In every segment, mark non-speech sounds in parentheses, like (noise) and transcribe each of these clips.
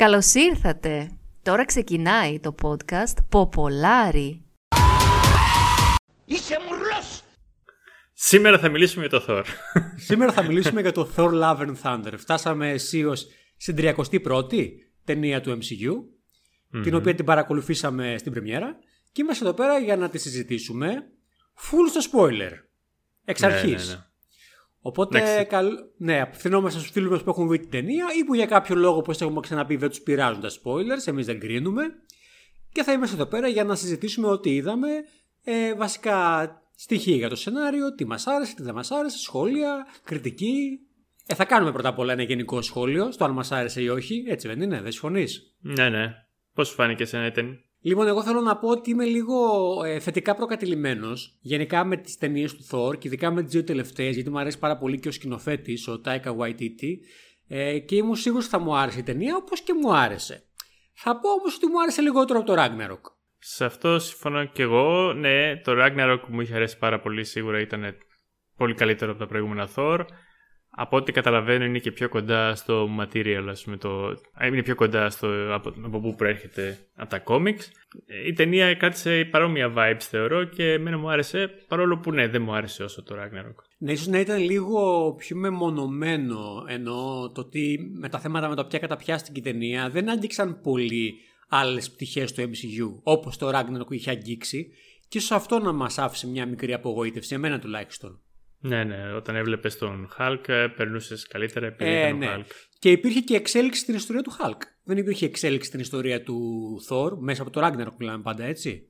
Καλώς ήρθατε. Τώρα ξεκινάει το podcast Ποπολάρι. Είσαι μουρλός! Σήμερα θα μιλήσουμε για το Thor. (laughs) Σήμερα θα μιλήσουμε για το Thor Love and Thunder. Φτάσαμε αισίως στην 31η ταινία του MCU, την οποία την παρακολουθήσαμε στην πρεμιέρα και είμαστε εδώ πέρα για να τη συζητήσουμε full στο spoiler. Εξ Ναι, αρχής. ναι, ναι. Οπότε, Εντάξει. καλ... ναι, απευθυνόμαστε στους φίλους μας που έχουν δει την ταινία ή που για κάποιο λόγο, όπως έχουμε ξαναπεί, δεν τους πειράζουν τα spoilers. Εμείς δεν κρίνουμε. Και θα είμαστε εδώ πέρα για να συζητήσουμε ό,τι είδαμε. Ε, βασικά στοιχεία για το σενάριο, τι μας άρεσε, τι δεν μας άρεσε, σχόλια, κριτική. Ε, θα κάνουμε πρώτα απ' όλα ένα γενικό σχόλιο στο αν μας άρεσε ή όχι. Έτσι δεν είναι, δεν συμφωνείς; ναι, ναι. Πώς σου φάνηκε σε ένα ταινία; Λοιπόν, εγώ θέλω να πω ότι είμαι λίγο ε, θετικά προκατηλημένος γενικά με τις ταινίες του Thor και ειδικά με τις δύο τελευταίες, γιατί μου αρέσει πάρα πολύ και ο σκηνοθέτης, ο Taika Waititi. Ε, και ήμουν σίγουρος ότι θα μου άρεσε η ταινία, όπως και μου άρεσε. Θα πω όμως ότι μου άρεσε λιγότερο από το Ragnarok. Σε αυτό συμφωνώ και εγώ. Ναι, το Ragnarok μου είχε αρέσει πάρα πολύ. Σίγουρα ήταν πολύ καλύτερο από τα προηγούμενα Thor. Από ό,τι καταλαβαίνω είναι και πιο κοντά στο material, ας πούμε, το... α, είναι πιο κοντά στο... από... από πού προέρχεται από τα comics. Ε, Η ταινία κράτησε παρόμοια vibes θεωρώ και εμένα μου άρεσε, παρόλο που ναι, δεν μου άρεσε όσο το Ragnarok. Ναι, ίσως να ήταν λίγο πιο μεμονωμένο, ενώ το ότι με τα θέματα με τα οποία καταπιάστηκε η ταινία δεν άγγιξαν πολύ άλλες πτυχές του MCU, όπως το Ragnarok είχε αγγίξει, και ίσως αυτό να μας άφησε μια μικρή απογοήτευση, εμένα τουλάχιστον. Ναι, ναι, όταν έβλεπες τον Hulk ε, περνούσες καλύτερα επειδή Ε, ήταν ο ναι. Hulk. Και υπήρχε και εξέλιξη στην ιστορία του Hulk. Δεν υπήρχε εξέλιξη στην ιστορία του Thor, μέσα από το Ragnarok μιλάμε πάντα, έτσι.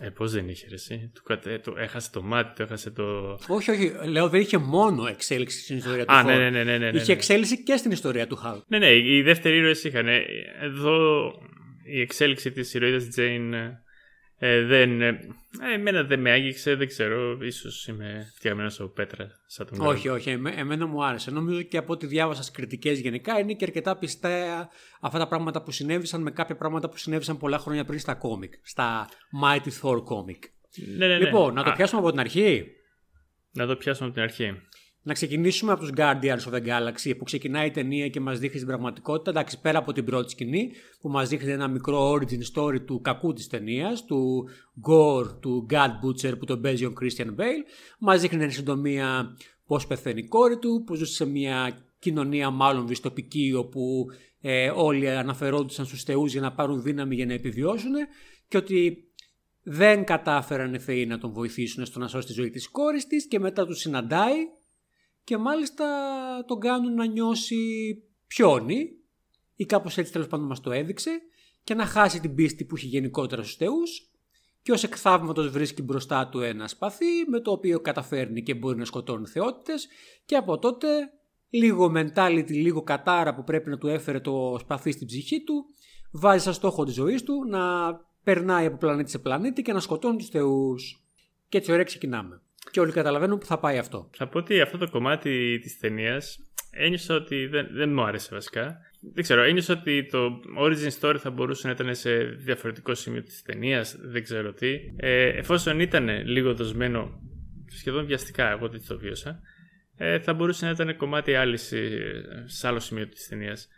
Ε, πώς δεν είχε ρε, εσύ; Του, κατε... του έχασε το μάτι, του έχασε το... Όχι, όχι, λέω δεν είχε μόνο εξέλιξη στην ιστορία του Α, Thor. ναι, ναι, ναι, ναι, ναι, ναι. Είχε εξέλιξη και στην ιστορία του Hulk. Ναι, ναι, οι δεύτεροι ήρωες είχαν. ε, Εδώ η εξέλιξη της ηρωίδας Jane ε, δεν... Ε, εμένα δεν με άγγιξε, δεν ξέρω. Ίσως είμαι φτιαγμένος από πέτρα σαν τον Όχι, όχι, εμέ- εμένα μου άρεσε. Νομίζω και από ό,τι διάβασα στις κριτικές γενικά είναι και αρκετά πιστά αυτά τα πράγματα που συνέβησαν με κάποια πράγματα που συνέβησαν πολλά χρόνια πριν στα κόμικ. Στα Mighty Thor comic. Ναι, ναι, ναι. Λοιπόν, να το Α, πιάσουμε από την αρχή. Να το πιάσουμε από την αρχή. Να ξεκινήσουμε από τους Guardians of the Galaxy που ξεκινάει η ταινία και μας δείχνει την πραγματικότητα. Εντάξει, πέρα από την πρώτη σκηνή που μας δείχνει ένα μικρό origin story του κακού της ταινίας, του Gore, του God Butcher που τον παίζει ο Christian Bale. Μας δείχνει εν συντομία πώς πεθαίνει η κόρη του, που ζούσε σε μια κοινωνία μάλλον δυστοπική όπου ε, όλοι αναφερόντουσαν στους θεούς για να πάρουν δύναμη για να επιβιώσουν και ότι δεν κατάφεραν οι θεοί να τον βοηθήσουν στο να σώσει τη ζωή της κόρης της και μετά τους συναντάει και μάλιστα τον κάνουν να νιώσει πιόνι ή κάπως έτσι τέλος πάντων μας το έδειξε και να χάσει την πίστη που έχει γενικότερα στους θεούς και ως εκ θαύματος βρίσκει μπροστά του ένα σπαθί με το οποίο καταφέρνει και μπορεί να σκοτώνει θεότητες και από τότε λίγο mentality, λίγο κατάρα που πρέπει να του έφερε το σπαθί στην ψυχή του βάζει σαν στόχο της ζωής του να περνάει από πλανήτη σε πλανήτη και να σκοτώνει τους θεούς. Και έτσι ωραία ξεκινάμε. Και όλοι καταλαβαίνουν που θα πάει αυτό. Θα πω ότι αυτό το κομμάτι της ταινίας ένιωσα ότι δεν, δεν μου άρεσε βασικά. Δεν ξέρω, ένιωσα ότι το origin story θα μπορούσε να ήταν σε διαφορετικό σημείο της ταινίας, δεν ξέρω τι. Ε, εφόσον ήταν λίγο δοσμένο σχεδόν βιαστικά, εγώ δεν το βίωσα, ε, θα μπορούσε να ήταν κομμάτι άλλη σε άλλο σημείο της ταινίας.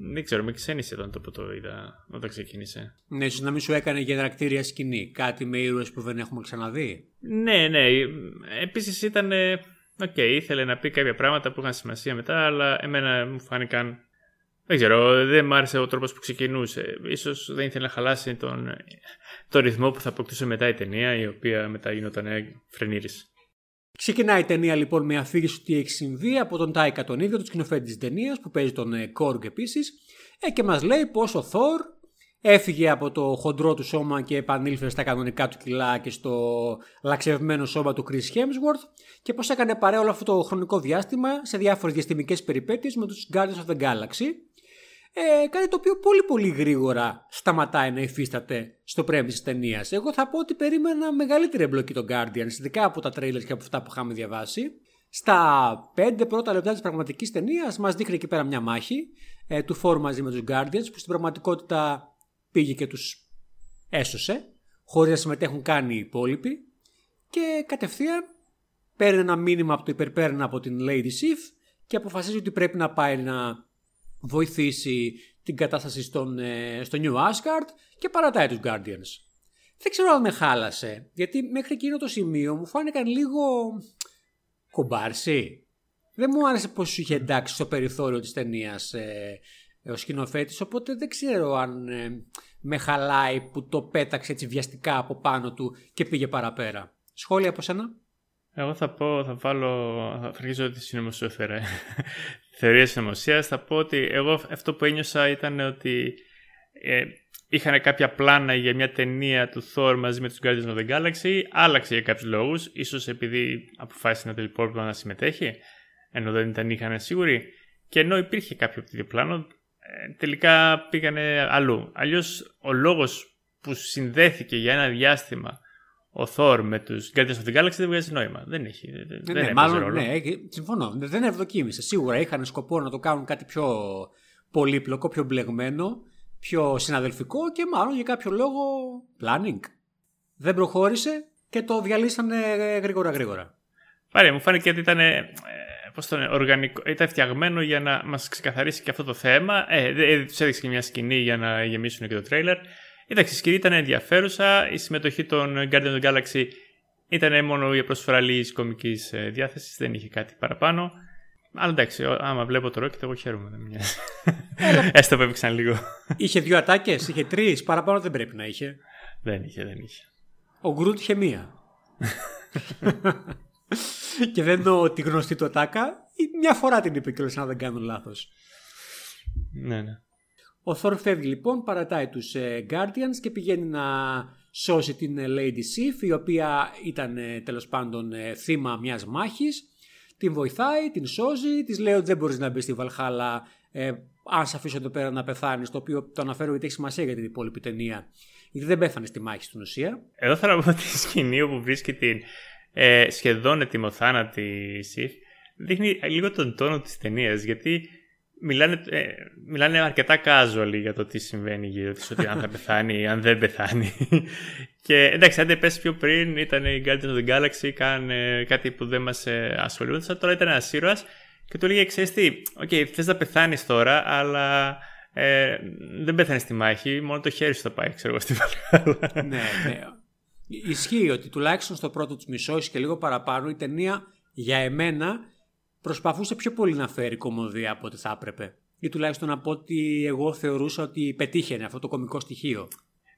Δεν ξέρω, με ξένησε όταν το, που το είδα όταν ξεκίνησε. Ναι, ίσως να μην σου έκανε η εναρκτήρια σκηνή. Κάτι με ήρωες που δεν έχουμε ξαναδεί. Ναι, ναι. Επίσης ήταν. ε, Οκ, ήθελε να πει κάποια πράγματα που είχαν σημασία μετά, αλλά εμένα μου φάνηκαν. Δεν ξέρω, δεν μ' άρεσε ο τρόπος που ξεκινούσε. Ίσως δεν ήθελε να χαλάσει τον, τον ρυθμό που θα αποκτούσε μετά η ταινία, η οποία μετά γινόταν φρενήρης. Ξεκινάει η ταινία λοιπόν με αφήγηση του τι έχει συμβεί από τον Τάικα τον ίδιο, τον σκηνοθέτη της ταινίας που παίζει τον ε, Κόργκ επίσης. Ε, και μας λέει πως ο Θόρ έφυγε από το χοντρό του σώμα και επανήλθε στα κανονικά του κιλά και στο λαξευμένο σώμα του Chris Hemsworth και πως έκανε παρέα όλο αυτό το χρονικό διάστημα σε διάφορες διαστημικές περιπέτειες με τους Guardians of the Galaxy ε, κάτι το οποίο πολύ πολύ γρήγορα σταματάει να υφίσταται στο πρέμι της ταινίας. Εγώ θα πω ότι περίμενα μεγαλύτερη εμπλοκή των Guardians, ειδικά από τα trailers και από αυτά που είχαμε διαβάσει. Στα πέντε πρώτα λεπτά της πραγματικής ταινίας μας δείχνει εκεί πέρα μια μάχη ε, του Thor μαζί με τους Guardians που στην πραγματικότητα πήγε και τους έσωσε χωρίς να συμμετέχουν καν οι υπόλοιποι και κατευθείαν παίρνει ένα μήνυμα από το υπερπέρνα από την Lady Sif και αποφασίζει ότι πρέπει να πάει να βοηθήσει την κατάσταση στον, ε, στο New Asgard και παρατάει τους Guardians. Δεν ξέρω αν με χάλασε, γιατί μέχρι εκείνο το σημείο μου φάνηκαν λίγο κομπάρσι. Δεν μου άρεσε πως σου είχε εντάξει στο περιθώριο της ταινίας ε, ο σκηνοθέτης, οπότε δεν ξέρω αν ε, με χαλάει που το πέταξε έτσι βιαστικά από πάνω του και πήγε παραπέρα. Σχόλια από σένα; Εγώ θα πω, θα βάλω, θα αρχίσω τη συνωμοσιοθερά. Θεωρία συνωμοσία. Θα πω ότι εγώ αυτό που ένιωσα ήταν ότι ε, είχαν κάποια πλάνα για μια ταινία του Thor μαζί με τους Guardians of the Galaxy. Άλλαξε για κάποιους λόγους, ίσως επειδή αποφάσισε να τελειπόρτω να συμμετέχει, ενώ δεν ήταν είχαν σίγουροι. Και ενώ υπήρχε κάποιο τέτοιο πλάνο, ε, τελικά πήγανε αλλού. Αλλιώς ο λόγος που συνδέθηκε για ένα διάστημα ο Thor με τους Guardians of the Galaxy δεν βγάζει νόημα. Δεν έχει. Δεν ναι, μάλλον, ρόλο. ναι, συμφωνώ. Δεν ευδοκίμησε. Σίγουρα είχαν σκοπό να το κάνουν κάτι πιο πολύπλοκο, πιο μπλεγμένο, πιο συναδελφικό και μάλλον για κάποιο λόγο planning. Δεν προχώρησε και το διαλύσανε γρήγορα γρήγορα. Πάρε, μου φάνηκε ότι ήταν, ε, πώς το οργανικό, ήταν φτιαγμένο για να μας ξεκαθαρίσει και αυτό το θέμα. Ε, ε, έδειξε και μια σκηνή για να γεμίσουν και το τρέιλερ. Εντάξει, η σκηνή ήταν ενδιαφέρουσα. Η συμμετοχή των Guardians of the Galaxy ήταν μόνο για προσφορά λίγη κομικής ε, διάθεσης, δεν είχε κάτι παραπάνω. Αλλά εντάξει, άμα βλέπω το Rocket, εγώ χαίρομαι. Δεν (laughs) Έστω που έπαιξαν λίγο. Είχε δύο ατάκες, είχε τρεις, παραπάνω δεν πρέπει να είχε. Δεν είχε, δεν είχε. Ο Γκρούτ είχε μία. (laughs) και δεν εννοώ τη γνωστή του ατάκα, μια φορά την είπε κιόλας, αν δεν κάνω λάθος. Ναι, ναι. Ο Θόρ φεύγει λοιπόν, παρατάει τους ε, Guardians και πηγαίνει να σώσει την ε, Lady Sif, η οποία ήταν ε, τέλος πάντων θύμα μιας μάχης. Την βοηθάει, την σώζει, της λέει ότι δεν μπορείς να μπεις στη Βαλχάλα ε, αν σε αφήσω εδώ πέρα να πεθάνεις, το οποίο το αναφέρω γιατί έχει σημασία για την υπόλοιπη ταινία. Γιατί δεν πέθανε στη μάχη στην ουσία. Εδώ θέλω να πω τη σκηνή όπου βρίσκει την ε, σχεδόν ετοιμοθάνατη Σιφ δείχνει λίγο τον τόνο της ταινίας. Γιατί μιλάνε, ε, μιλάνε αρκετά casual για το τι συμβαίνει γύρω της, ότι αν θα πεθάνει ή αν δεν πεθάνει. (laughs) και εντάξει, αν δεν πέσει πιο πριν, ήταν η Guardians of the Galaxy, κάνε κάτι που δεν μας ε, ασχολούνταν. Τώρα ήταν ένας ήρωας και του έλεγε, ξέρεις τι, OK, okay, θες να πεθάνεις τώρα, αλλά ε, δεν πεθάνει στη μάχη, μόνο το χέρι σου θα πάει, ξέρω εγώ, στη Βαλχάλα. (laughs) ναι, ναι. Ισχύει ότι τουλάχιστον στο πρώτο τους μισό και λίγο παραπάνω η ταινία για εμένα προσπαθούσε πιο πολύ να φέρει κωμωδία από ό,τι θα έπρεπε. Ή τουλάχιστον από ό,τι εγώ θεωρούσα ότι πετύχαινε αυτό το κωμικό στοιχείο.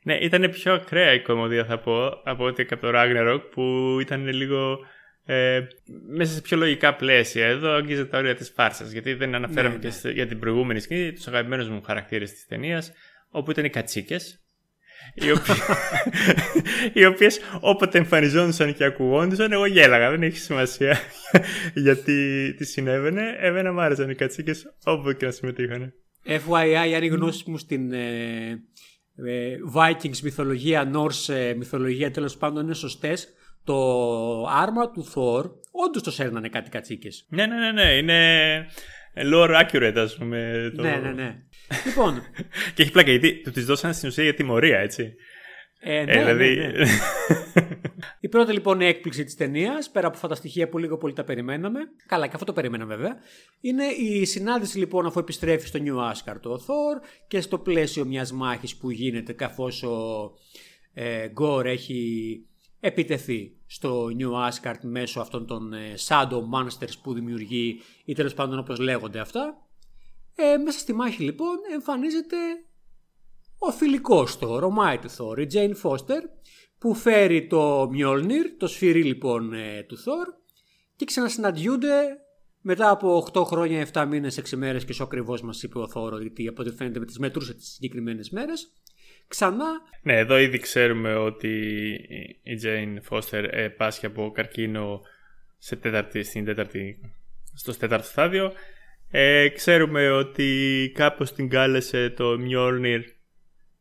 Ναι, ήταν πιο ακραία η κωμωδία θα πω από ό,τι και από το Ragnarok που ήταν λίγο ε, μέσα σε πιο λογικά πλαίσια. Εδώ αγγίζει τα όρια της φάρσας. Γιατί δεν αναφέραμε ναι, και ναι. για την προηγούμενη σκηνή τους αγαπημένους μου χαρακτήρες της ταινίας, όπου ήταν οι κατσίκες οι, οποίες, οι οποίες όποτε εμφανιζόντουσαν και ακουγόντουσαν εγώ γέλαγα, δεν έχει σημασία γιατί τι συνέβαινε. Εμένα μου άρεσαν οι κατσίκες όπου και να συμμετείχαν. FYI, αν οι γνώσεις μου στην ε, ε, Vikings μυθολογία, Norse ε, μυθολογία τέλος πάντων είναι σωστές, το άρμα του Thor όντως το σέρνανε κάτι κατσίκες. Ναι, ναι, ναι, ναι, είναι lore accurate ας πούμε. Το... Ναι, ναι, ναι. Λοιπόν. (laughs) και έχει πλάκα γιατί του της δώσανε στην ουσία για τιμωρία, έτσι. Ε, ναι, ε, δηλαδή... ναι, ναι. (laughs) Η πρώτη λοιπόν έκπληξη της ταινίας, πέρα από αυτά τα στοιχεία που λίγο πολύ τα περιμέναμε, καλά και αυτό το περιμέναμε βέβαια, είναι η συνάντηση λοιπόν αφού επιστρέφει στο New Asgard ο Thor και στο πλαίσιο μιας μάχης που γίνεται καθώς ο ε, Γκορ έχει επιτεθεί στο New Asgard μέσω αυτών των ε, Shadow Monsters που δημιουργεί ή τέλος πάντων όπως λέγονται αυτά ε, μέσα στη μάχη λοιπόν εμφανίζεται ο φιλικός Thor, ο Mighty Thor, η Jane Foster που φέρει το Mjolnir, το σφυρί λοιπόν ε, του Thor και ξανασυναντιούνται μετά από 8 χρόνια, 7 μήνες, 6 μέρες και όσο ακριβώς μας είπε ο Thor γιατί από ό,τι φαίνεται με τις μετρούσε τις συγκεκριμένες μέρες ξανά. Ναι, εδώ ήδη ξέρουμε ότι η Jane Foster ε, πάσχει από καρκίνο σε τέταρτη, στην τέταρτη, στο τέταρτο στάδιο ε, ξέρουμε ότι κάπως την κάλεσε το Mjolnir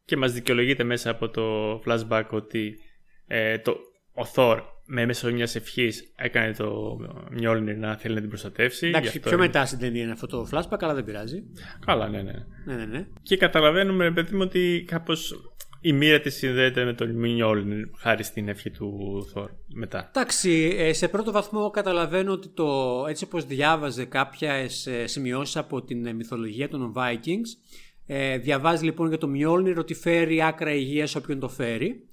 και μας δικαιολογείται μέσα από το flashback ότι ε, το, ο Thor με μέσω μιας ευχής έκανε το Mjolnir να θέλει να την προστατεύσει. Εντάξει, πιο μετά στην ταινία είναι αυτό το flashback, αλλά δεν πειράζει. Καλά, ναι, ναι. ναι, ναι, ναι. Και καταλαβαίνουμε, παιδί μου, ότι κάπως η μοίρα της συνδέεται με τον Mjolnir χάρη στην ευχή του Thor μετά. Εντάξει, ε, σε πρώτο βαθμό καταλαβαίνω ότι το, έτσι όπως διάβαζε κάποιες ε, σημειώσεις από την ε, μυθολογία των Vikings Ε, διαβάζει λοιπόν για το Μιόλνιρ ότι φέρει άκρα υγεία όποιον το φέρει.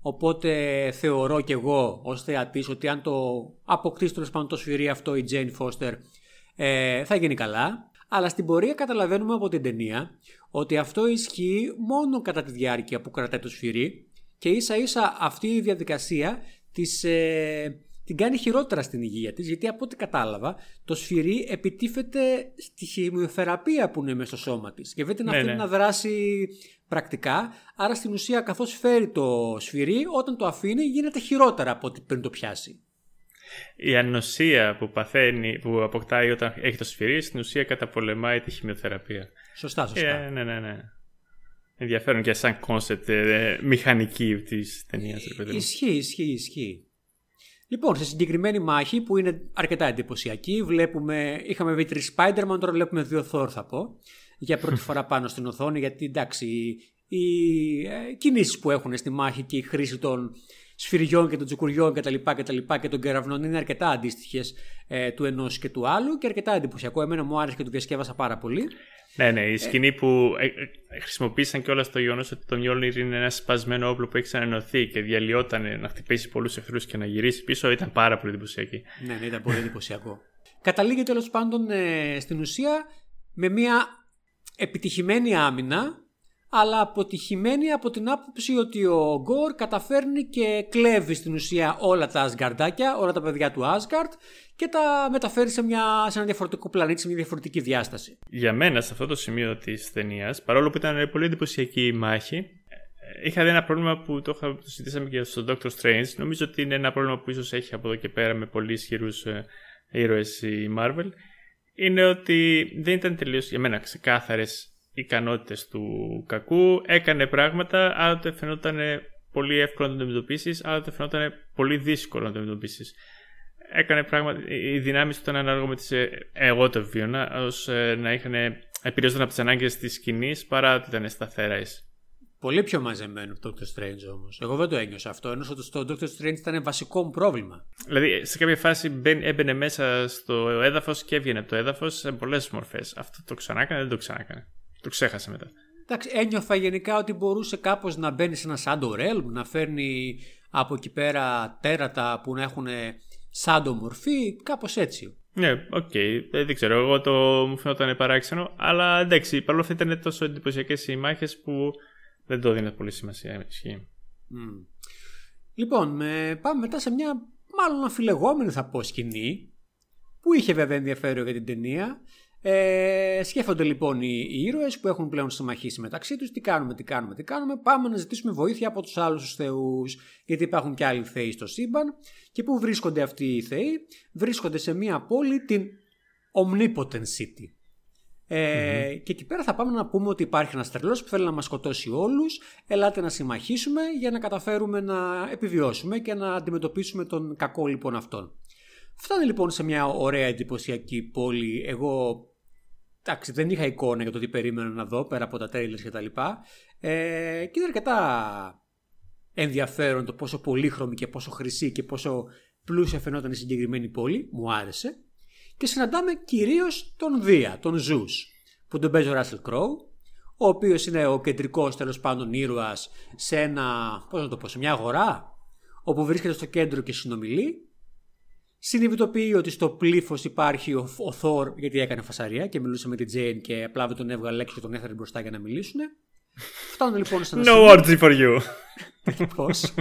Οπότε θεωρώ και εγώ ως θεατής ότι αν το αποκτήσει τέλος πάντων το σφυρί αυτό η Jane Foster ε, θα γίνει καλά. Αλλά στην πορεία καταλαβαίνουμε από την ταινία ότι αυτό ισχύει μόνο κατά τη διάρκεια που κρατάει το σφυρί και ίσα ίσα αυτή η διαδικασία της, ε, την κάνει χειρότερα στην υγεία της γιατί από ό,τι κατάλαβα το σφυρί επιτίθεται στη χημειοθεραπεία που είναι μέσα στο σώμα της και δεν την Ναι, αφήνει ναι. να δράσει πρακτικά άρα στην ουσία καθώς φέρει το σφυρί όταν το αφήνει γίνεται χειρότερα από ό,τι πριν το πιάσει. Η ανοσία που παθαίνει, που αποκτάει όταν έχει το σφυρί, στην ουσία καταπολεμάει τη χημειοθεραπεία. Σωστά, σωστά. Ε, ναι, ναι, ναι. Ενδιαφέρον και σαν concept ε, μηχανική της ταινίας. Ισχύει, ισχύει, ισχύει. Λοιπόν, σε συγκεκριμένη μάχη που είναι αρκετά εντυπωσιακή, βλέπουμε, είχαμε δει τρεις Spider-Man, τώρα βλέπουμε δύο Thor θα πω, για πρώτη (laughs) φορά πάνω στην οθόνη, γιατί εντάξει, οι ε, κινήσεις που έχουν στη μάχη και η χρήση των σφυριών και των τσουκουριών κτλ. Και, τα λοιπά και των κεραυνών είναι αρκετά αντίστοιχες ε, του ενός και του άλλου και αρκετά εντυπωσιακό. Εμένα μου άρεσε και το διασκεύασα πάρα πολύ. Ναι, ναι, η σκηνή που ε, ε, χρησιμοποίησαν και όλα το γεγονός ότι το Mjolnir είναι ένα σπασμένο όπλο που έχει ξαναενωθεί και διαλυόταν να χτυπήσει πολλούς εχθρούς και να γυρίσει πίσω ήταν πάρα πολύ εντυπωσιακή. Ναι, ναι, ήταν πολύ εντυπωσιακό. Καταλήγει τέλος πάντων ε, στην ουσία με μια επιτυχημένη άμυνα, αλλά αποτυχημένη από την άποψη ότι ο Γκορ καταφέρνει και κλέβει στην ουσία όλα τα Ασγκαρντάκια, όλα τα παιδιά του Asgard και τα μεταφέρει σε, μια, σε ένα διαφορετικό πλανήτη, σε μια διαφορετική διάσταση. Για μένα, σε αυτό το σημείο της ταινίας, παρόλο που ήταν πολύ εντυπωσιακή η μάχη, ε, είχα δει ένα πρόβλημα που το, είχα, το συζητήσαμε και στο Doctor Strange. Νομίζω ότι είναι ένα πρόβλημα που ίσως έχει από εδώ και πέρα με πολύ ισχυρούς ε, ήρωες η Marvel. Είναι ότι δεν ήταν τελείως για μένα ξεκάθαρες ικανότητες του κακού. Έκανε πράγματα, άλλοτε φαινόταν πολύ εύκολο να το αντιμετωπίσεις, άλλοτε φαινόταν πολύ δύσκολο να το αντιμετωπίσεις. Έκανε πράγματα. Οι δυνάμεις του ήταν ανάλογα με τις. Εγώ το βίωνα, ως να είχαν επηρεαζόταν από τις ανάγκες της σκηνής παρά ότι ήταν σταθερές. Πολύ πιο μαζεμένο το Doctor Strange όμως. Εγώ δεν το ένιωσα αυτό, ενώ στο Doctor Strange ήταν βασικό μου πρόβλημα. Δηλαδή, σε κάποια φάση μπαίν, έμπαινε μέσα στο έδαφος και έβγαινε από το έδαφος σε πολλές μορφές. Αυτό το ξανάκανε, δεν το ξανάκανε. Το ξέχασε μετά. Εντάξει, ένιωθα γενικά ότι μπορούσε κάπως να μπαίνει σε ένα Shadow Realm, να φέρνει από εκεί πέρα τέρατα που να έχουν Shadow μορφή, κάπως έτσι. Ναι, οκ, okay. δεν ξέρω. Εγώ το μου φαινόταν παράξενο. Αλλά εντάξει, παρόλο αυτό ήταν τόσο εντυπωσιακές οι μάχες που δεν το δίνει πολύ σημασία. Ισχύει. Mm. Λοιπόν, με, πάμε μετά σε μια μάλλον αμφιλεγόμενη θα πω σκηνή που είχε βέβαια ενδιαφέρον για την ταινία. Ε, σκέφτονται λοιπόν οι, οι ήρωες που έχουν πλέον συμμαχίσει μεταξύ τους τι κάνουμε, τι κάνουμε, τι κάνουμε πάμε να ζητήσουμε βοήθεια από τους άλλους τους θεούς γιατί υπάρχουν και άλλοι θεοί στο σύμπαν και πού βρίσκονται αυτοί οι θεοί; Βρίσκονται σε μια πόλη την Omnipotent City ε, mm-hmm. Και εκεί πέρα θα πάμε να πούμε ότι υπάρχει ένας τρελός που θέλει να μας σκοτώσει όλους. Ελάτε να συμμαχίσουμε για να καταφέρουμε να επιβιώσουμε και να αντιμετωπίσουμε τον κακό λοιπόν αυτόν. Φτάνει λοιπόν σε μια ωραία εντυπωσιακή πόλη. Εγώ εντάξει, δεν είχα εικόνα για το τι περίμενα να δω πέρα από τα trailers και τα λοιπά. Ε, και είναι αρκετά ενδιαφέρον το πόσο πολύχρωμη και πόσο χρυσή και πόσο πλούσια φαινόταν η συγκεκριμένη πόλη. Μου άρεσε και συναντάμε κυρίως τον Δία, τον Ζούς, που τον παίζει ο Ράσελ Κρόου, ο οποίος είναι ο κεντρικός τέλος πάντων ήρωας σε ένα, πώς να το πω, σε μια αγορά, όπου βρίσκεται στο κέντρο και συνομιλεί. Συνειδητοποιεί ότι στο πλήθος υπάρχει ο, ο Θόρ, γιατί έκανε φασαρία και μιλούσε με την Τζέιν και απλά δεν τον έβγαλε έξω και τον έφερε μπροστά για να μιλήσουν. Φτάνουν λοιπόν σε ένα No orgy for you. Πώς;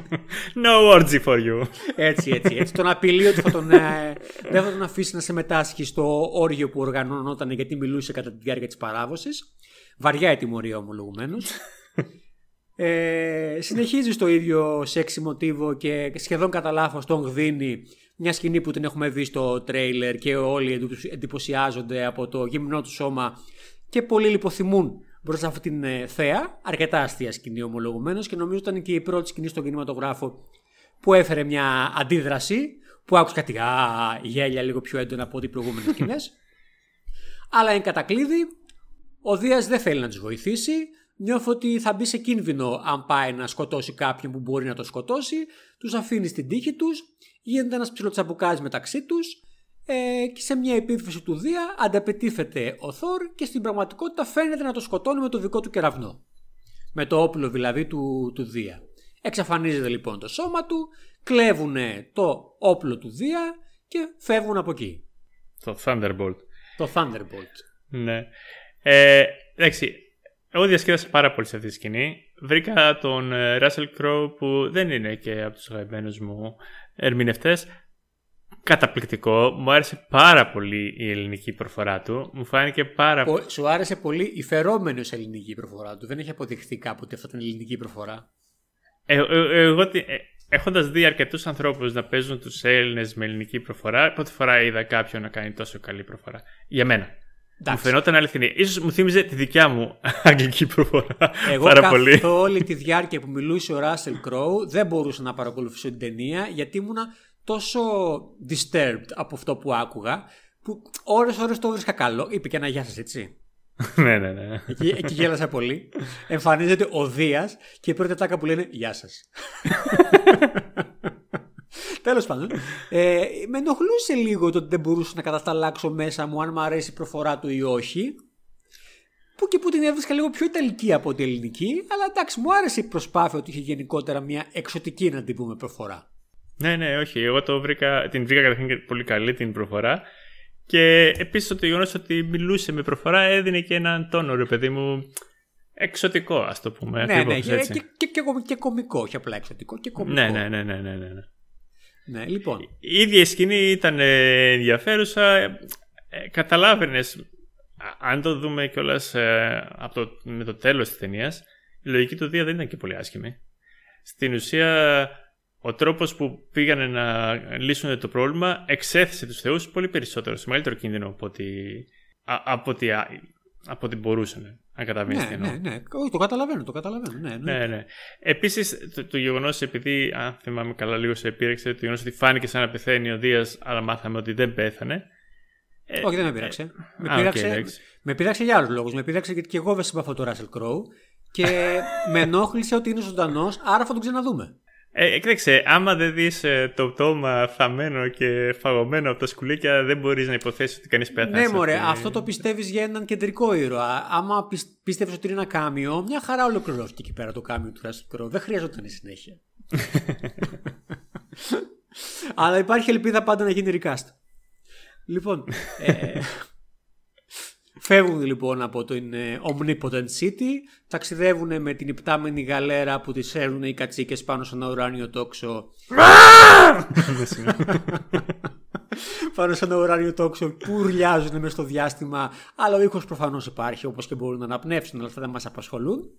No orgy for you. Έτσι, έτσι, έτσι. Τον απειλεί ότι θα τον, ε, δεν θα τον αφήσει να συμμετάσχει στο όργιο που οργανώνονταν γιατί μιλούσε κατά τη διάρκεια της παράδοσης. Βαριά η τιμωρία ομολογουμένως. Ε, συνεχίζει στο ίδιο σεξι μοτίβο και σχεδόν κατά λάθος τον δίνει μια σκηνή που την έχουμε δει στο τρέιλερ και όλοι εντυπωσιάζονται από το γυμνό του σώμα και πολλοί λιποθυμούν μπροστά αυτή την ε, θέα. Αρκετά αστεία σκηνή ομολογουμένως και νομίζω ήταν και η πρώτη σκηνή στον κινηματογράφο που έφερε μια αντίδραση που άκουσα κάτι α, γέλια λίγο πιο έντονα από ό,τι οι προηγούμενες σκηνές. (laughs) Αλλά εν κατακλείδη, ο Δίας δεν θέλει να του βοηθήσει. Νιώθω ότι θα μπει σε κίνδυνο αν πάει να σκοτώσει κάποιον που μπορεί να το σκοτώσει. Τους αφήνει στην τύχη τους. Γίνεται ένας ψιλοτσαμπουκάζ μεταξύ τους. ε, και σε μια επίθεση του Δία ανταπετύφεται ο Θόρ και στην πραγματικότητα φαίνεται να το σκοτώνει με το δικό του κεραυνό. Με το όπλο δηλαδή του, του Δία. Εξαφανίζεται λοιπόν το σώμα του, κλέβουν το όπλο του Δία και φεύγουν από εκεί. Το Thunderbolt. Το Thunderbolt. Ναι. Ε, εντάξει, εγώ διασκέδασα πάρα πολύ σε αυτή τη σκηνή. Βρήκα τον ε, Russell Crowe που δεν είναι και από τους αγαπημένους μου ερμηνευτές. Καταπληκτικό. Μου άρεσε πάρα πολύ η ελληνική προφορά του. Μου φάνηκε πάρα πολύ. Σου άρεσε πολύ η φερόμενο ελληνική προφορά του. Δεν έχει αποδειχθεί κάποτε αυτή την ελληνική προφορά. Ε, ε, ε εγώ ε, έχοντας δει αρκετούς ανθρώπους να παίζουν τους Έλληνες με ελληνική προφορά, πρώτη φορά είδα κάποιον να κάνει τόσο καλή προφορά. Για μένα. Μου φαινόταν αληθινή. Ίσως μου θύμιζε τη δικιά μου (laughs) αγγλική προφορά. Εγώ πάρα πολύ. καθ' όλη τη διάρκεια που μιλούσε ο Ράσελ Κρόου δεν μπορούσα να παρακολουθήσω την ταινία γιατί ήμουνα τόσο disturbed από αυτό που άκουγα που ώρες ώρες το βρίσκα καλό. Είπε και ένα γεια σας έτσι. (laughs) ναι, ναι, ναι. Εκεί, εκεί γέλασα πολύ. Εμφανίζεται ο Δίας και η πρώτη τάκα που λένε Γεια σας. (laughs) Τέλος πάντων, ε, με ενοχλούσε λίγο το ότι δεν μπορούσα να κατασταλάξω μέσα μου αν μου αρέσει η προφορά του ή όχι. Που και που την έβρισκα λίγο πιο ιταλική από την ελληνική, αλλά εντάξει, μου άρεσε η προσπάθεια ότι είχε γενικότερα μια εξωτική να την πούμε προφορά. Ναι, ναι, όχι. Εγώ το βρήκα, την βρήκα καταρχήν πολύ καλή την προφορά. Και επίσης το γεγονός ότι μιλούσε με προφορά έδινε και έναν τόνο, ρε παιδί μου. Εξωτικό, ας το πούμε. Ναι, ναι, και, και, και, και, κομικό, όχι απλά εξωτικό, και κομικό. Ναι, ναι, ναι, ναι, ναι. ναι. Ναι, λοιπόν. Η ίδια η σκηνή ήταν ε, ενδιαφέρουσα. Ε, Καταλάβαινες, αν το δούμε κιόλας ε, με το τέλος της ταινίας, η λογική του Δία δεν ήταν και πολύ άσχημη. Στην ουσία, ο τρόπος που πήγανε να λύσουν το πρόβλημα εξέθεσε τους Θεούς πολύ περισσότερο, σε μεγαλύτερο κίνδυνο από ότι, από ότι, από ότι μπορούσαν. Αν καταλαβαίνει ναι, ναι, ναι, το καταλαβαίνω, το καταλαβαίνω. Ναι, ναι. ναι, ναι. Επίσης, το, το γεγονός, επειδή, αν θυμάμαι καλά, λίγο σε επήρεξε, το γεγονός ότι φάνηκε σαν να πεθαίνει ο Δίας, αλλά μάθαμε ότι δεν πέθανε. Ε, Όχι, δεν με πείραξε. Ε, με, πείραξε okay, με πείραξε για άλλους λόγους. Με πείραξε γιατί και εγώ δεν συμπαθώ τον Ράσελ Κρόου και (laughs) με ενόχλησε ότι είναι ζωντανός, άρα θα τον ξαναδούμε. Ε, κοίταξε, άμα δεν δεις ε, το πτώμα θαμμένο και φαγωμένο από τα σκουλίκια, δεν μπορείς να υποθέσεις ότι κανείς πέθανε. Ναι, μωρέ, αυτό το πιστεύεις για έναν κεντρικό ήρωα. Άμα πίστευες ότι είναι ένα κάμιο, μια χαρά ολοκληρώθηκε εκεί πέρα το κάμιο του Russell Crowe. Δεν χρειαζόταν συνέχεια. (laughs) Αλλά υπάρχει ελπίδα πάντα να γίνει recast. Λοιπόν, ε, Φεύγουν λοιπόν από το ε, Omnipotent City, ταξιδεύουν με την υπτάμενη γαλέρα που τις έρνουν οι κατσίκες πάνω σε ένα ουράνιο τόξο. (laughs) πάνω σε ένα ουράνιο τόξο που ουρλιάζουν μέσα στο διάστημα, αλλά ο ήχος προφανώς υπάρχει όπως και μπορούν να αναπνεύσουν, αλλά αυτά δεν μας απασχολούν.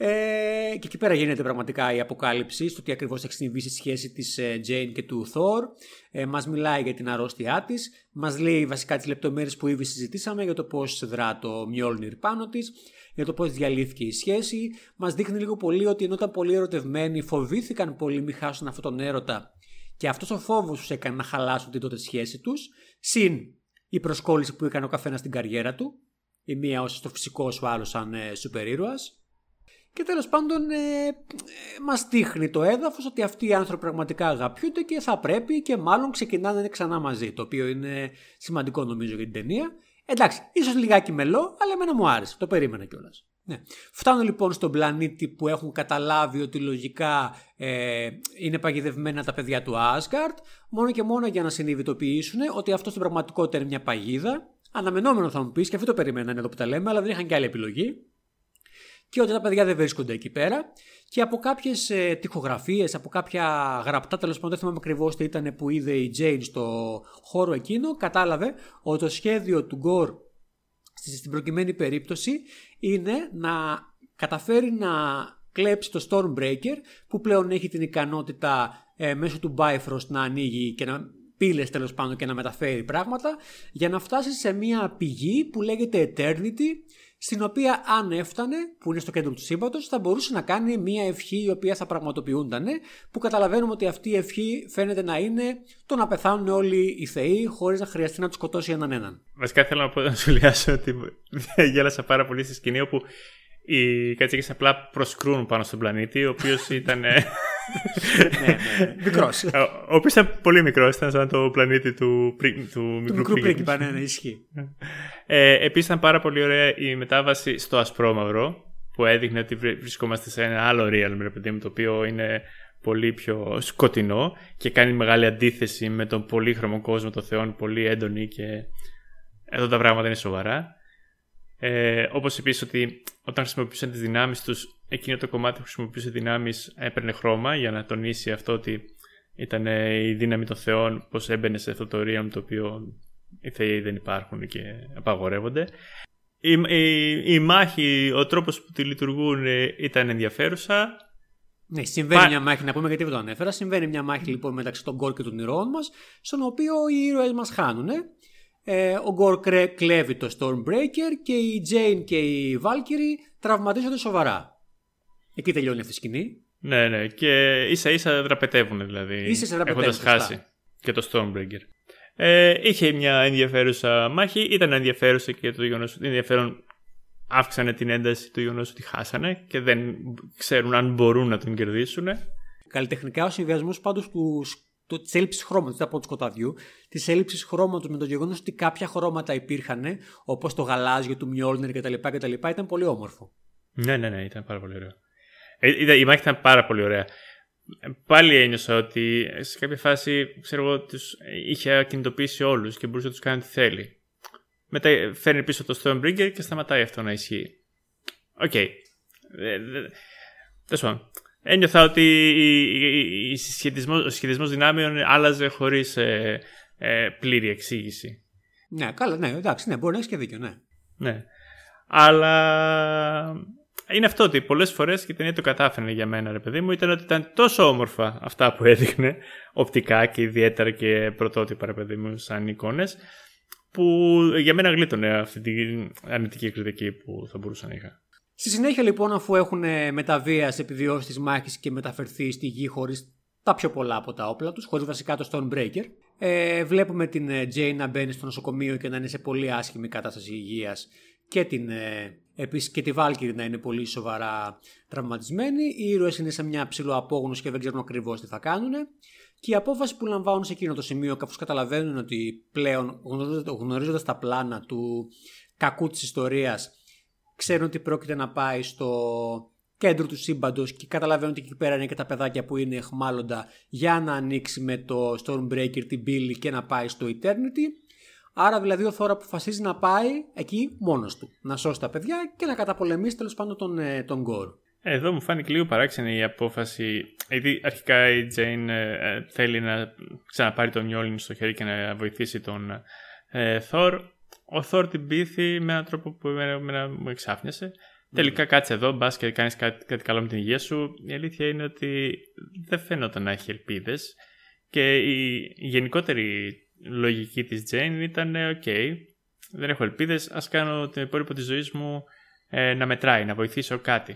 Ε, και εκεί πέρα γίνεται πραγματικά η αποκάλυψη στο τι ακριβώς έχει συμβεί στη σχέση της ε, Jane και του Thor. Ε, μας μιλάει για την αρρώστια της, μας λέει βασικά τις λεπτομέρειες που ήδη συζητήσαμε για το πώς δρά το Mjolnir πάνω της, για το πώς διαλύθηκε η σχέση. Μας δείχνει λίγο πολύ ότι ενώ ήταν πολύ ερωτευμένοι, φοβήθηκαν πολύ μη χάσουν αυτόν τον έρωτα και αυτός ο φόβος τους έκανε να χαλάσουν την τότε σχέση τους. Συν η προσκόλληση που έκανε ο καθένας στην καριέρα του. Η μία ως το φυσικό, ο άλλος σαν ε, σούπερ ήρωας. Και τέλος πάντων ε, ε, μας δείχνει το έδαφος ότι αυτοί οι άνθρωποι πραγματικά αγαπιούνται και θα πρέπει και μάλλον ξεκινάνε ξανά μαζί. Το οποίο είναι σημαντικό νομίζω για την ταινία. Εντάξει, ίσως λιγάκι μελό, αλλά εμένα μου άρεσε. Το περίμενα κιόλας. Ναι. Φτάνω λοιπόν στον πλανήτη που έχουν καταλάβει ότι λογικά ε, είναι παγιδευμένα τα παιδιά του Asgard, μόνο και μόνο για να συνειδητοποιήσουν ότι αυτό στην πραγματικότητα είναι μια παγίδα. Αναμενόμενο θα μου πεις, και αυτό το περιμένανε εδώ που τα λέμε, αλλά δεν είχαν και άλλη επιλογή και ότι τα παιδιά δεν βρίσκονται εκεί πέρα. Και από κάποιες ε, τοιχογραφίε, από κάποια γραπτά, τέλος πάντων δεν θυμάμαι ακριβώς τι ήταν που είδε η Jane στο χώρο εκείνο, κατάλαβε ότι το σχέδιο του Γκορ στην προκειμένη περίπτωση είναι να καταφέρει να κλέψει το Stormbreaker που πλέον έχει την ικανότητα ε, μέσω του Bifrost να ανοίγει και να πύλες τέλος πάντων και να μεταφέρει πράγματα για να φτάσει σε μια πηγή που λέγεται Eternity στην οποία αν έφτανε, που είναι στο κέντρο του σύμπαντος, θα μπορούσε να κάνει μια ευχή η οποία θα πραγματοποιούνταν, που καταλαβαίνουμε ότι αυτή η ευχή φαίνεται να είναι το να πεθάνουν όλοι οι θεοί χωρίς να χρειαστεί να τους σκοτώσει έναν έναν. Βασικά θέλω να, πω, να σχολιάσω ότι (laughs) γέλασα πάρα πολύ στη σκηνή όπου οι κατσίκες απλά προσκρούν πάνω στον πλανήτη, ο οποίος (laughs) ήταν. ναι, ναι. Μικρός. Ο, ο οποίος ήταν πολύ μικρός, ήταν σαν το πλανήτη του, πρι- του μικρού, Του μικρού πρίγκιπα. πρίγκιπα, ναι, ναι, ισχύει. Ε, Επίσης ήταν πάρα πολύ ωραία η μετάβαση στο ασπρόμαυρο που έδειχνε ότι βρε- βρισκόμαστε σε ένα άλλο real ρε παιδί μου, το οποίο είναι πολύ πιο σκοτεινό και κάνει μεγάλη αντίθεση με τον πολύχρωμο κόσμο των θεών, πολύ έντονη και εδώ τα πράγματα είναι σοβαρά. Ε, όπως επίσης ότι όταν χρησιμοποιούσαν τις δυνάμεις τους, εκείνο το κομμάτι που χρησιμοποιούσε δυνάμεις έπαιρνε χρώμα για να τονίσει αυτό ότι ήταν ε, η δύναμη των θεών, πως έμπαινε σε αυτό το realm το οποίο οι θεοί δεν υπάρχουν και απαγορεύονται. Η, η, η μάχη, ο τρόπος που τη λειτουργούν ε, ήταν ενδιαφέρουσα. Ναι, συμβαίνει Πα- μια μάχη, να πούμε γιατί δεν το ανέφερα. Συμβαίνει μια μάχη λοιπόν μεταξύ των Γκορ και των ηρώων μας, στον οποίο οι ήρωες μας χάνουν. Ε, ο Γκορ κρέ- κλέβει το Stormbreaker και η Jane και η Valkyrie τραυματίζονται σοβαρά. Εκεί τελειώνει αυτή η σκηνή. Ναι, ναι, και ίσα ίσα δραπετεύουν δηλαδή. Ίσα-ίσα δραπετεύουν, Έχοντας σωστά. χάσει και το Stormbreaker. Ε, είχε μια ενδιαφέρουσα μάχη. Ήταν ενδιαφέρουσα και το γεγονός ότι ενδιαφέρον αύξανε την ένταση του γεγονός ότι χάσανε και δεν ξέρουν αν μπορούν να τον κερδίσουν. Καλλιτεχνικά ο συνδυασμός πάντως της έλλειψης χρώματος, δεν από του σκοταδιού, της έλλειψης χρώματος με το γεγονός ότι κάποια χρώματα υπήρχαν, όπως το γαλάζιο του Μιόλνερ κτλ, κτλ. ήταν πολύ όμορφο. Ναι, ναι, ναι, ήταν πάρα πολύ ωραίο. Ε, είδα- η μάχη ήταν πάρα πολύ ωραία. Ε, Πάλι ένιωσα ότι σε κάποια φάση, ξέρω εγώ, τους είχε ακινητοποιήσει όλους και μπορούσε να τους κάνει ό,τι θέλει. Μετά ε, φέρνει πίσω το Stormbreaker και σταματάει αυτό να ισχύει. Οκ. Ε, ε, Τέλος πάντων. Ένιωθα ότι η- η- η- η συσχετισμός- ο συσχετισμός δυνάμεων άλλαζε χωρίς ε, ε, πλήρη εξήγηση. Ναι, καλά, ναι, εντάξει, ναι, μπορεί να έχεις και δίκιο, ναι. Ναι. Αλλά είναι αυτό ότι πολλές φορές και η ταινία το κατάφερε για μένα, ρε παιδί μου, ήταν ότι ήταν τόσο όμορφα αυτά που έδειχνε οπτικά και ιδιαίτερα και πρωτότυπα, ρε παιδί μου, σαν εικόνες, που για μένα γλίτωνε αυτή την αρνητική κριτική που θα μπορούσα να είχα. Στη συνέχεια λοιπόν αφού έχουν ε, μεταβία σε επιβιώσεις της μάχης και μεταφερθεί στη γη χωρίς τα πιο πολλά από τα όπλα τους, χωρίς βασικά το Stormbreaker, ε, βλέπουμε την ε, Jane να μπαίνει στο νοσοκομείο και να είναι σε πολύ άσχημη κατάσταση υγείας και την, ε, επίσης και τη Valkyrie να είναι πολύ σοβαρά τραυματισμένη. Οι ήρωες είναι σε μια ψηλοαπόγνωση και δεν ξέρουν ακριβώς τι θα κάνουν. Και η απόφαση που λαμβάνουν σε εκείνο το σημείο, καθώς καταλαβαίνουν ότι πλέον γνωρίζοντας, γνωρίζοντας τα πλάνα του κακού της ιστορίας, ξέρουν ότι πρόκειται να πάει στο κέντρο του σύμπαντος και καταλαβαίνουν ότι εκεί πέρα είναι και τα παιδάκια που είναι εχμάλωτα για να ανοίξει με το Stormbreaker την πύλη και να πάει στο Eternity. Άρα δηλαδή ο Θόρα αποφασίζει να πάει εκεί μόνος του, να σώσει τα παιδιά και να καταπολεμήσει τέλος πάντων τον, ε, τον Γκορ. Εδώ μου φάνηκε λίγο παράξενη η απόφαση. Γιατί αρχικά η Jane ε, ε, θέλει να ξαναπάρει τον Μιόλιν στο χέρι και να βοηθήσει τον ε, Thor. Ο Thor την πείθει με έναν τρόπο που εμένα, εμένα μου εξάφνιασε. Τελικά κάτσε εδώ, μπας και κάνεις κάτι, κάτι καλό με την υγεία σου. Η αλήθεια είναι ότι δεν φαίνονταν να έχει ελπίδες. Και η, η γενικότερη λογική της Jane ήταν «ΟΚ, δεν έχω ελπίδες, ας κάνω την υπόλοιπο της ζωής μου ε, να μετράει, να βοηθήσω κάτι».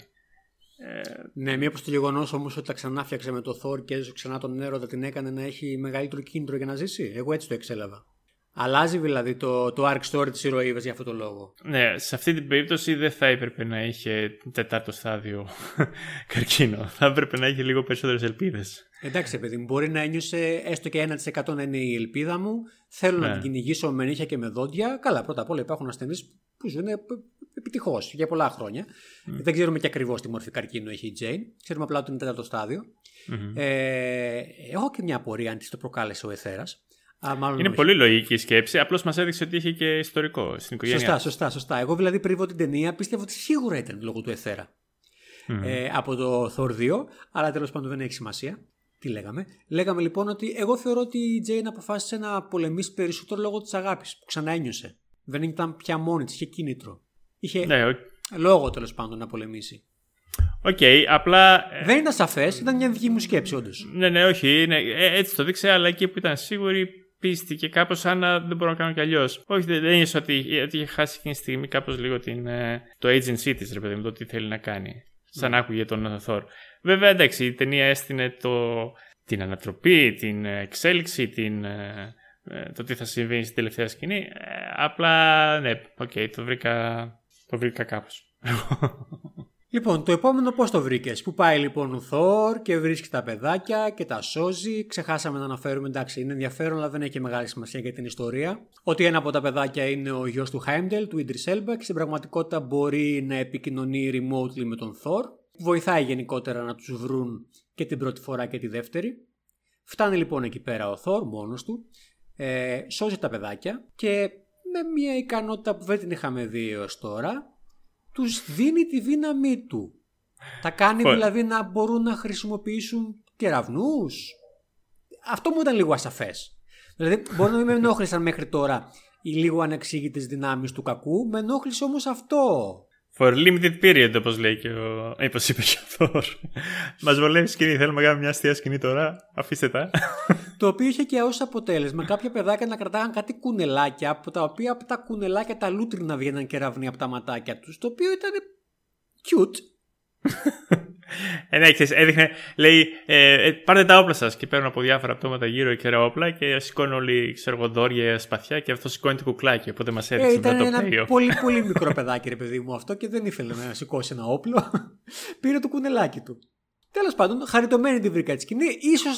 Ναι, μήπω το γεγονός όμως ότι τα ξανά φτιάξε με το Thor και έζησε ξανά τον έρωτα την έκανε να έχει μεγαλύτερο κίνητρο για να ζήσει. Εγώ έτσι το εξέλαβα. Αλλάζει δηλαδή το, το arc story της ηρωίδα για αυτόν τον λόγο; Ναι, σε αυτή την περίπτωση δεν θα έπρεπε να είχε τέταρτο στάδιο (laughs) καρκίνο. Θα έπρεπε να είχε λίγο περισσότερες ελπίδες. Εντάξει, παιδί μου, μπορεί να ένιωσε έστω και 1% να είναι η ελπίδα μου. Θέλω να Ναι. την κυνηγήσω με νύχια και με δόντια. Καλά, πρώτα απ' όλα υπάρχουν ασθενείς που ζουν επιτυχώς για πολλά χρόνια. Δεν ξέρουμε και ακριβώς τι μορφή καρκίνου έχει η Jane. Ξέρουμε απλά ότι είναι τέταρτο στάδιο. Ε, έχω και μια απορία αν της το προκάλεσε ο Εθέρας. Είναι πολύ λογική η σκέψη. Απλώς μας έδειξε ότι είχε και ιστορικό στην οικογένεια. Σωστά, σωστά, σωστά. Εγώ δηλαδή πριν δω την ταινία πίστευα ότι σίγουρα ήταν λόγω του Εθέρα. Ε, από το Thor 2, αλλά τέλος πάντων δεν έχει σημασία. Τι λέγαμε. Λέγαμε λοιπόν ότι εγώ θεωρώ ότι η Jane αποφάσισε να πολεμήσει περισσότερο λόγω της αγάπης που ξανά ένιωσε. Δεν ήταν πια μόνη της, είχε κίνητρο. Είχε Ναι, οκ. λόγο τέλος πάντων να πολεμήσει. Οκ, απλά. ε, Δεν ήταν σαφές, ήταν μια δική μου σκέψη, όντως. Ναι, ναι, όχι. Ναι, ε, έτσι το έδειξε, αλλά εκεί που ήταν σίγουρη πίστηκε κάπως σαν να δεν μπορώ να κάνω κι αλλιώς. Όχι, δεν δεν ένιωσα ότι, ότι είχε χάσει εκείνη τη στιγμή κάπως λίγο την, ε, το agency της, ρε παιδί μου, το τι θέλει να κάνει. Σαν άκουγε τον Θόρ. Βέβαια, εντάξει, η ταινία έστεινε το, την ανατροπή, την εξέλιξη, την, ε, ε, το τι θα συμβεί στην τελευταία σκηνή. Ε, απλά, ναι, οκ, το βρήκα, το βρήκα κάπως. (laughs) Λοιπόν, το επόμενο πώς το βρήκες; Πού πάει λοιπόν ο Θόρ και βρίσκει τα παιδάκια και τα σώζει; Ξεχάσαμε να αναφέρουμε, εντάξει, είναι ενδιαφέρον, αλλά δεν έχει μεγάλη σημασία για την ιστορία. Ότι ένα από τα παιδάκια είναι ο γιος του Χάιμντελ, του Ιντρις Έλμπα, και στην πραγματικότητα μπορεί να επικοινωνεί remotely με τον Θόρ. Βοηθάει γενικότερα να τους βρουν και την πρώτη φορά και τη δεύτερη. Φτάνει λοιπόν εκεί πέρα ο Θόρ μόνος του, ε, σώζει τα παιδάκια και με μια ικανότητα που δεν την είχαμε δει έως τώρα, τους δίνει τη δύναμή του. Τα κάνει δηλαδή να μπορούν να χρησιμοποιήσουν κεραυνούς. Αυτό μου ήταν λίγο ασαφές. Δηλαδή μπορεί να μην με ενόχλησαν μέχρι τώρα οι λίγο ανεξήγητες δυνάμεις του κακού, με ενόχλησε όμως αυτό. For limited period, όπως λέει και ο. Όπως είπε και ο Θόρ. Μας βολεύει σκηνή. Θέλουμε να κάνουμε μια αστεία σκηνή τώρα. Αφήστε τα. το οποίο είχε και ως αποτέλεσμα κάποια παιδάκια να κρατάγαν κάτι κουνελάκια, από τα οποία από τα κουνελάκια τα λούτρινα βγαίναν κεραυνοί από τα ματάκια τους. Το οποίο ήταν. cute. Ε, ναι, ξέρεις, έδειχνε, λέει, ε, ε, πάρτε τα όπλα σας και παίρνουν από διάφορα πτώματα γύρω και όπλα και σηκώνουν όλοι, ξέρω εγώ, δόρια, σπαθιά και αυτό σηκώνει το κουκλάκι. Οπότε μας έδειξε ε, ήταν ένα πολύ, πολύ (laughs) μικρό παιδάκι, ρε παιδί μου αυτό και δεν ήθελε να σηκώσει ένα όπλο. Πήρε το κουνελάκι του. Τέλος πάντων, χαριτωμένη την βρήκα τη σκηνή. Ίσως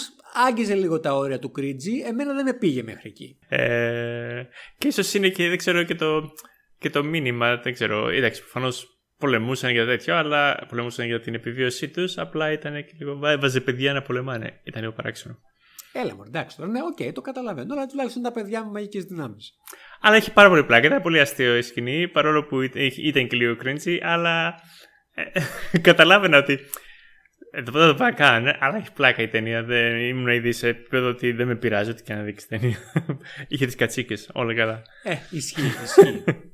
άγγιζε λίγο τα όρια του cringy. Εμένα δεν με πήγε μέχρι εκεί. Ε, και ίσως είναι και, δεν ξέρω, και το, και το μήνυμα. Δεν ξέρω. Εντάξει, προφανώς πολεμούσαν για τέτοιο, αλλά πολεμούσαν για την επιβίωσή τους. Απλά ήταν και λίγο. Έβαζε παιδιά να πολεμάνε. Ήταν λίγο παράξενο. Έλα, μου εντάξει τώρα. Ναι, οκ, okay, το καταλαβαίνω. Αλλά τουλάχιστον τα παιδιά με μαγικές δυνάμεις. Αλλά έχει πάρα πολύ πλάκα. Ήταν πολύ αστείο η σκηνή, παρόλο που ήταν και λίγο cringy, αλλά ε, (laughs) καταλάβαινα ότι. Εδώ δεν το πάω καν, αλλά έχει πλάκα η ταινία. Δεν ήμουν ήδη σε επίπεδο ότι δεν με πειράζει ότι και να δείξει ταινία. (laughs) Είχε τις κατσίκες, όλα καλά. Ε, ισχύει, ισχύει. (laughs)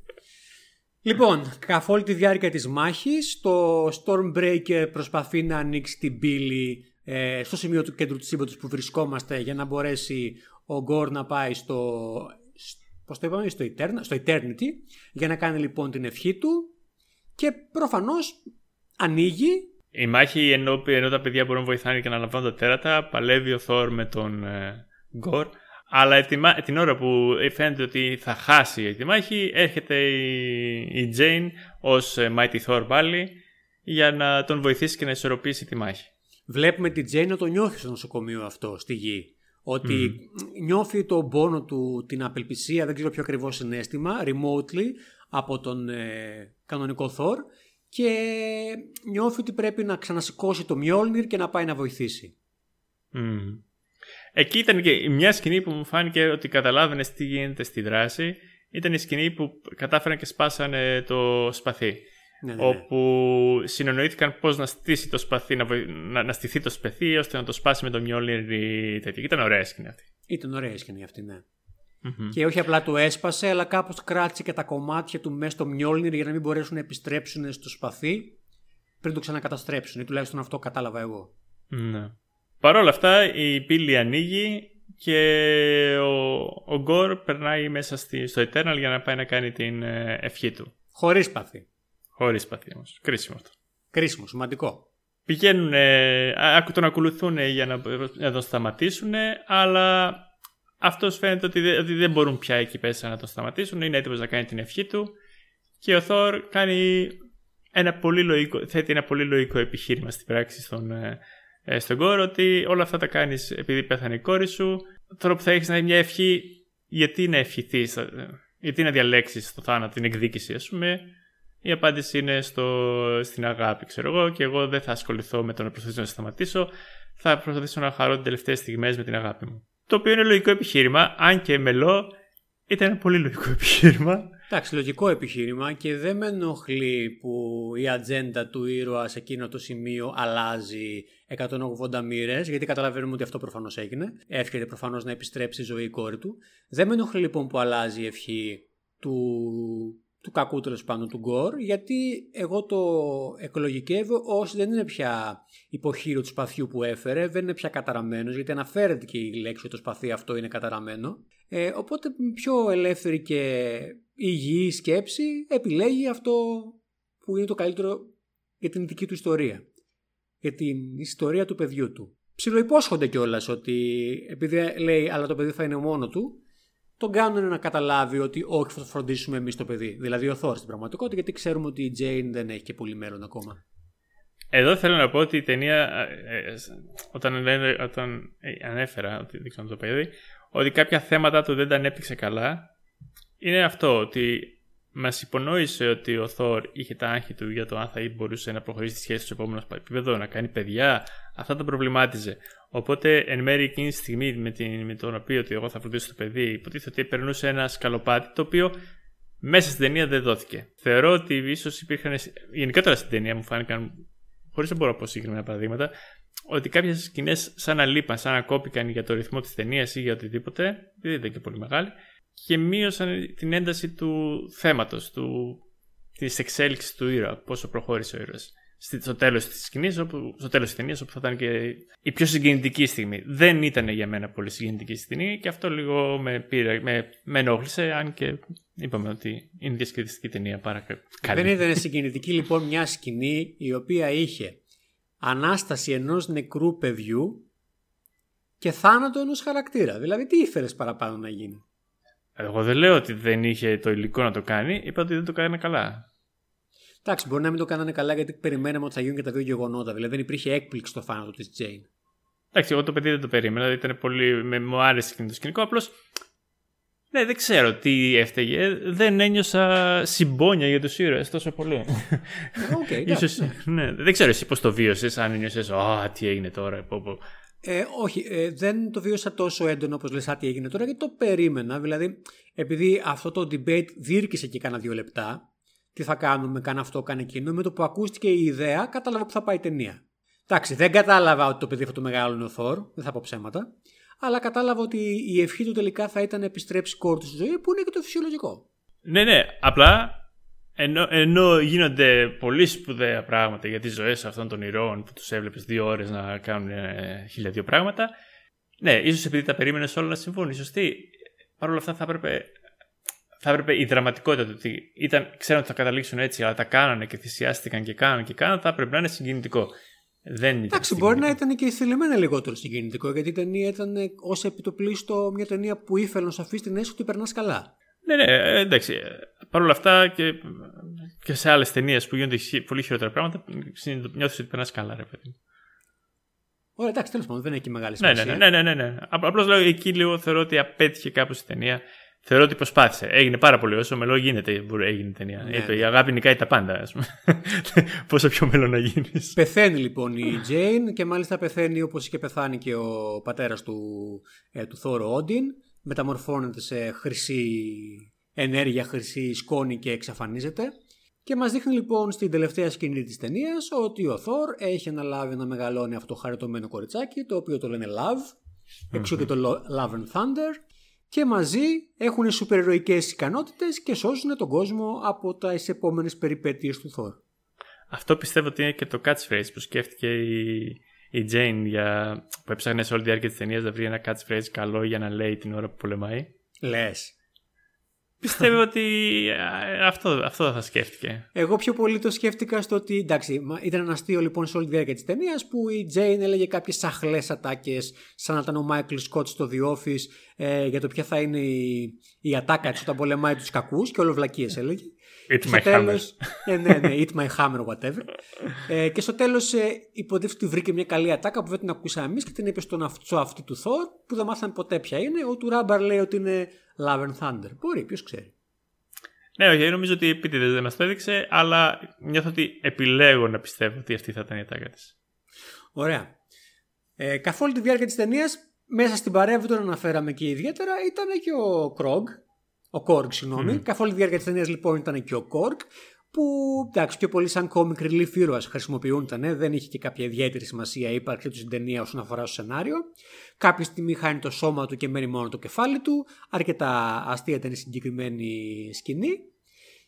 Λοιπόν, καθ' όλη τη διάρκεια της μάχης, το Stormbreaker προσπαθεί να ανοίξει την πύλη ε, στο σημείο του κέντρου της σύμπαντος που βρισκόμαστε για να μπορέσει ο Γκορ να πάει στο, πώς το είπαμε, στο, στο Eternity για να κάνει λοιπόν την ευχή του και προφανώς ανοίγει. Η μάχη ενώ, ενώ τα παιδιά μπορούν να βοηθάνε και να λαμβάνουν τα τέρατα παλεύει ο Θόρ με τον ε, Γκορ αλλά την ώρα που φαίνεται ότι θα χάσει τη μάχη, έρχεται η Jane ως ε, Mighty Thor πάλι για να τον βοηθήσει και να ισορροπήσει τη μάχη. Βλέπουμε την Jane να το νιώθει στο νοσοκομείο αυτό, στη γη. Ότι νιώθει τον πόνο του, την απελπισία, δεν ξέρω ποιο ακριβώς συνέστημα, remotely από τον ε, κανονικό Thor και νιώθει ότι πρέπει να ξανασηκώσει το Mjolnir και να πάει να βοηθήσει. Εκεί ήταν και μια σκηνή που μου φάνηκε ότι καταλάβαινες τι γίνεται στη δράση. Ήταν η σκηνή που κατάφεραν και σπάσανε το σπαθί. Ναι, ναι, ναι. Όπου συνεννοήθηκαν πώς να στήσει το σπαθί, να, να, να στηθεί το σπαθί ώστε να το σπάσει με το μιόλι τέτοιο. Ήταν ωραία σκηνή αυτή. Ήταν ωραία σκηνή αυτή, ναι. Mm-hmm. Και όχι απλά το έσπασε, αλλά κάπως κράτησε και τα κομμάτια του μέσα στο Μιόλνιρ για να μην μπορέσουν να επιστρέψουν στο σπαθί πριν το ξανακαταστρέψουν. Ή τουλάχιστον αυτό κατάλαβα εγώ. Ναι. Παρ' όλα αυτά η πύλη ανοίγει και ο, ο Γκορ περνάει μέσα στη, στο Eternal για να πάει να κάνει την ε, ευχή του. Χωρίς παθή. Χωρίς παθή όμως. Κρίσιμο αυτό. Κρίσιμο, σημαντικό. Πηγαίνουν, ε, τον ακολουθούν για να, να τον σταματήσουν, αλλά αυτός φαίνεται ότι, ότι δεν μπορούν πια εκεί πέσα να τον σταματήσουν. Είναι έτοιμος να κάνει την ευχή του. Και ο Θόρ κάνει ένα πολύ λογικό, θέτει ένα πολύ λογικό επιχείρημα στην πράξη στον, ε, ε, στον κόρο ότι όλα αυτά τα κάνεις επειδή πέθανε η κόρη σου. Τώρα που θα έχεις να έχει μια ευχή, γιατί να ευχηθείς, γιατί να διαλέξεις το θάνατο, την εκδίκηση, ας πούμε. Η απάντηση είναι στο, στην αγάπη, ξέρω εγώ, και εγώ δεν θα ασχοληθώ με το να προσπαθήσω να σταματήσω. Θα προσπαθήσω να χαρώ τις τελευταίες στιγμές με την αγάπη μου. Το οποίο είναι λογικό επιχείρημα, αν και μελό, ήταν ένα πολύ λογικό επιχείρημα. Εντάξει, λογικό επιχείρημα και δεν με ενοχλεί που η ατζέντα του ήρωα σε εκείνο το σημείο αλλάζει 180 μοίρες, γιατί καταλαβαίνουμε ότι αυτό προφανώς έγινε. Εύχεται προφανώς να επιστρέψει η ζωή η κόρη του. Δεν με ενοχλεί λοιπόν που αλλάζει η ευχή του, του κακού τέλος πάντων του Γκορ, γιατί εγώ το εκλογικεύω ως δεν είναι πια υποχείριο του σπαθιού που έφερε, δεν είναι πια καταραμένος, γιατί αναφέρεται και η λέξη ότι το σπαθί αυτό είναι καταραμένο. Ε, οπότε πιο ελεύθερη και υγιή σκέψη επιλέγει αυτό που είναι το καλύτερο για την δική του ιστορία. Για την ιστορία του παιδιού του. Ψιλοϋπόσχονται κιόλας ότι επειδή λέει αλλά το παιδί θα είναι μόνος του, τον κάνουν να καταλάβει ότι όχι θα το φροντίσουμε εμείς το παιδί. Δηλαδή ο Θόρ στην πραγματικότητα, γιατί ξέρουμε ότι η Τζέιν δεν έχει και πολύ μέλλον ακόμα. Εδώ θέλω να πω ότι η ταινία, ε, ε, όταν, όταν ανέφερα, ότι δείξαμε το παιδί, ότι κάποια θέματα του δεν τα ανέπτυξε καλά, είναι αυτό ότι μας υπονόησε ότι ο Θόρ είχε τα άγχη του για το αν θα μπορούσε να προχωρήσει τη σχέση στο επόμενο επίπεδο, να κάνει παιδιά. Αυτά τον προβλημάτιζε. Οπότε, εν μέρει εκείνη τη στιγμή με, την, με τον οποίο ότι εγώ θα φροντίσω το παιδί, υποτίθεται ότι περνούσε ένα σκαλοπάτι το οποίο μέσα στην ταινία δεν δόθηκε. Θεωρώ ότι ίσως υπήρχαν. Γενικότερα στην ταινία μου φάνηκαν, χωρίς να μπορώ να πω συγκεκριμένα παραδείγματα, ότι κάποιες σκηνές σαν να λείπαν, σαν να κόπηκαν για το ρυθμό της ταινίας ή για οτιδήποτε, δεν ήταν και πολύ μεγάλη, και μείωσαν την ένταση του θέματος, της εξέλιξης του ήρωα, πόσο προχώρησε ο ήρωας. Στο τέλος της σκηνής, στο τέλος της ταινίας, όπου θα ήταν και η πιο συγκινητική στιγμή. Δεν ήταν για μένα πολύ συγκινητική στιγμή και αυτό λίγο με, πήρε, με, με ενόχλησε, αν και είπαμε ότι είναι διασκεδιστική ταινία πάρα καλή. Δεν ήταν συγκινητική λοιπόν μια σκηνή η οποία είχε ανάσταση ενός νεκρού παιδιού και θάνατο ενός χαρακτήρα. Δηλαδή τι ήθελες παραπάνω να γίνει; Εγώ δεν λέω ότι δεν είχε το υλικό να το κάνει, είπα ότι δεν το κάνει καλά. Εντάξει, μπορεί να μην το κάνανε καλά γιατί περιμέναμε ότι θα γίνουν και τα δύο γεγονότα. Δηλαδή δεν υπήρχε έκπληξη στο θάνατο της Τζέιν. Εντάξει, εγώ το παιδί δεν το περίμενα. Δηλαδή ήταν πολύ. Με, μου άρεσε και το σκηνικό. Απλώς. Ναι, δεν ξέρω τι έφταιγε. Δεν ένιωσα συμπόνια για τους ήρωες τόσο πολύ. Okay, (laughs) Ίσως, ναι. Δεν ξέρω εσύ πώς το βίωσες, αν ένιωσες. Α, τι έγινε τώρα. Πω, πω. Ε, όχι, ε, δεν το βίωσα τόσο έντονο όπως λες τι έγινε τώρα γιατί το περίμενα. Δηλαδή, επειδή αυτό το debate διήρκησε και κάνα δύο λεπτά, τι θα κάνουμε, κάνε αυτό, κάνε εκείνο, με το που ακούστηκε η ιδέα, κατάλαβα που θα πάει η ταινία. Εντάξει, δεν κατάλαβα ότι το παιδί θα το μεγάλωνε ο Θόρ, δεν θα πω ψέματα, αλλά κατάλαβα ότι η ευχή του τελικά θα ήταν να επιστρέψει κόρη στη ζωή, που είναι και το φυσιολογικό. Ναι, ναι, απλά ενώ, ενώ γίνονται πολύ σπουδαία πράγματα για τις ζωές αυτών των ηρώων που τους έβλεπες δύο ώρες να κάνουν ε, χίλια δύο πράγματα. Ναι, ίσως επειδή τα περίμενες όλα να συμβούν. Σωστή. Παρ' όλα αυτά θα έπρεπε, θα έπρεπε η δραματικότητα του ότι ήταν, ξέρουν ότι θα καταλήξουν έτσι, αλλά τα κάνανε και θυσιάστηκαν και κάνανε και κάνανε, θα έπρεπε να είναι συγκινητικό. Δεν Εντάξει, μπορεί να ήταν και θελημένα λιγότερο συγκινητικό, γιατί η ταινία ήταν ως επιτοπλίστο μια ταινία που ήθελε να σου αφήσει την αίσθηση ότι περνάς καλά. Ναι, ναι, ε, εντάξει. Παρ' όλα αυτά και, και σε άλλες ταινίες που γίνονται πολύ χειρότερα πράγματα, νιώθεις ότι περνάς καλά, ρε παιδί. Ωραία, εντάξει, τέλος πάντων δεν έχει μεγάλη ναι, ναι, σημασία. Ναι, ναι, ναι. ναι, ναι. Απλώς λέω εκεί λίγο θεωρώ ότι απέτυχε κάπως η ταινία. Θεωρώ ότι προσπάθησε. Έγινε πάρα πολύ. Όσο μελό γίνεται, μπορεί, έγινε η ταινία. Ναι, ναι. Η αγάπη νικάει τα πάντα, ας πούμε. (laughs) Πόσο πιο μελό να γίνεις. Πεθαίνει λοιπόν η Τζέιν και μάλιστα πεθαίνει όπως είχε πεθάνει και ο πατέρας του, ε, του Θόρο Όντιν μεταμορφώνεται σε χρυσή ενέργεια, χρυσή σκόνη και εξαφανίζεται. Και μας δείχνει λοιπόν στην τελευταία σκηνή της ταινίας ότι ο Θόρ έχει αναλάβει να μεγαλώνει αυτό το χαριτωμένο κοριτσάκι το οποίο το λένε Love, εξού και το Love and Thunder και μαζί έχουν σουπερηρωικές ικανότητες και σώζουν τον κόσμο από τα επόμενες περιπέτειες του Θόρ. Αυτό πιστεύω ότι είναι και το catchphrase που σκέφτηκε η, η Jane για, που έψαχνε σε όλη τη διάρκεια της ταινίας να βρει ένα catchphrase καλό για να λέει την ώρα που πολεμάει. Λες. Πιστεύω ότι αυτό, αυτό θα σκέφτηκε. Εγώ πιο πολύ το σκέφτηκα στο ότι εντάξει, ήταν ένα αστείο λοιπόν σε όλη τη διάρκεια της ταινίας που η Τζέιν έλεγε κάποιες αχλές ατάκες, σαν να ήταν ο Μάικλ Σκότ στο The Office, ε, για το ποια θα είναι η, η ατάκα της όταν πολεμάει τους κακούς και όλο βλακίε έλεγε. Eat my τέλος, ε, ναι, ναι, eat my hammer, whatever. ε, και στο τέλος ε, υποτίθεται ότι βρήκε μια καλή ατάκα που δεν την ακούσαμε εμείς και την είπε στον αυτό αυτή του Thor που δεν μάθαμε ποτέ ποια είναι. Ο του Ράμπαρ λέει ότι είναι Love and Thunder. Μπορεί, ποιος ξέρει. Ναι, όχι, νομίζω ότι επίτηδε δεν μας το έδειξε, αλλά νιώθω ότι επιλέγω να πιστεύω ότι αυτή θα ήταν η ατάκα της. Ωραία. Ε, καθ' όλη τη διάρκεια της ταινίας, μέσα στην παρέα, δεν τον αναφέραμε και ιδιαίτερα, ήταν και ο Κρόγκ, ο Κόρκ, συγγνώμη. Mm. Καθ' όλη τη διάρκεια της ταινίας λοιπόν ήταν και ο Κόρκ, που εντάξει, πιο πολύ σαν comic relief ήρωα χρησιμοποιούνταν, δεν είχε και κάποια ιδιαίτερη σημασία η ύπαρξή τους στην ταινία όσον αφορά στο σενάριο. Κάποια στιγμή χάνει το σώμα του και μένει μόνο το κεφάλι του. Αρκετά αστεία ήταν η συγκεκριμένη σκηνή.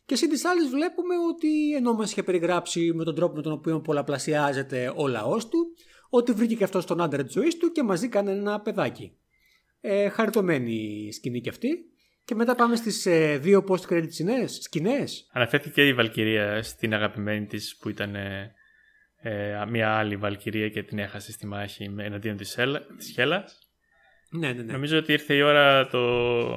Και συν της άλλης βλέπουμε ότι ενώ μας είχε περιγράψει με τον τρόπο με τον οποίο πολλαπλασιάζεται ο λαός του, ότι βρήκε και αυτός τον άντρα της ζωής του και μαζί κάνει ένα παιδάκι. Ε, χαριτωμένη σκηνή κι αυτή. Και μετά πάμε στις ε, δύο post-credit σκηνές. Αναφέρθηκε η Βαλκυρία στην αγαπημένη της που ήταν ε, ε, μια άλλη Βαλκυρία και την έχασε στη μάχη εναντίον της, της Χέλας. Ναι, ναι, ναι. Νομίζω ότι ήρθε η ώρα το,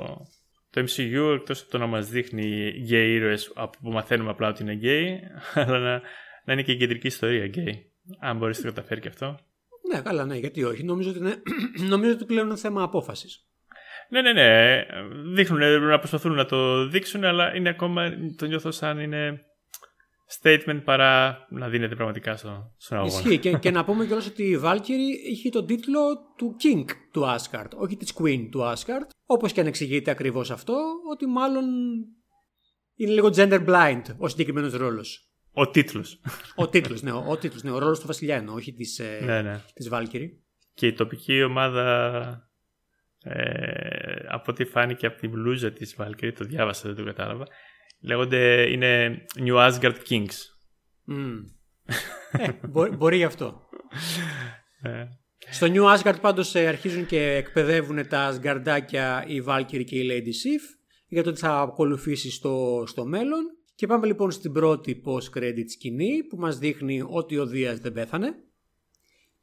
το MCU εκτός από το να μας δείχνει γκέι ήρωες που μαθαίνουμε απλά ότι είναι γκέι (laughs) αλλά να, να είναι και η κεντρική ιστορία γκέι. Αν μπορείς να το καταφέρει και αυτό. Ναι, καλά, ναι, γιατί όχι. Νομίζω ότι, είναι... (clears throat) νομίζω ότι πλέον είναι θέμα απόφασης. Ναι, ναι, ναι. Δείχνουν να προσπαθούν να το δείξουν, αλλά είναι ακόμα. Το νιώθω σαν είναι statement παρά να δίνεται πραγματικά στο, στον αγώνα. Ισχύει. και, και να πούμε κιόλας ότι η Valkyrie είχε τον τίτλο του King του Asgard, όχι της Queen του Asgard. Όπως και αν εξηγείται ακριβώς αυτό, ότι μάλλον είναι λίγο gender blind ο συγκεκριμένος ρόλος. Ο τίτλος. Ο τίτλος, ναι, ο, τίτλος, ναι, ο ρόλος του Βασιλιά εννοώ, όχι της ε, ναι, ναι. της Valkyrie. Και η τοπική ομάδα. Ε, από ό,τι φάνηκε από την μπλούζα της Valkyrie, το διάβασα, δεν το κατάλαβα. Λέγονται, είναι New Asgard Kings. Mm. (laughs) ε, μπορεί, μπορεί γι' αυτό. Ε. Στο New Asgard πάντως ε, αρχίζουν και εκπαιδεύουν τα Asgardάκια η Valkyrie και η Lady Sif για το τι θα ακολουθήσει στο, στο μέλλον. Και πάμε λοιπόν στην πρώτη post-credit σκηνή που μας δείχνει ότι ο Δίας δεν πέθανε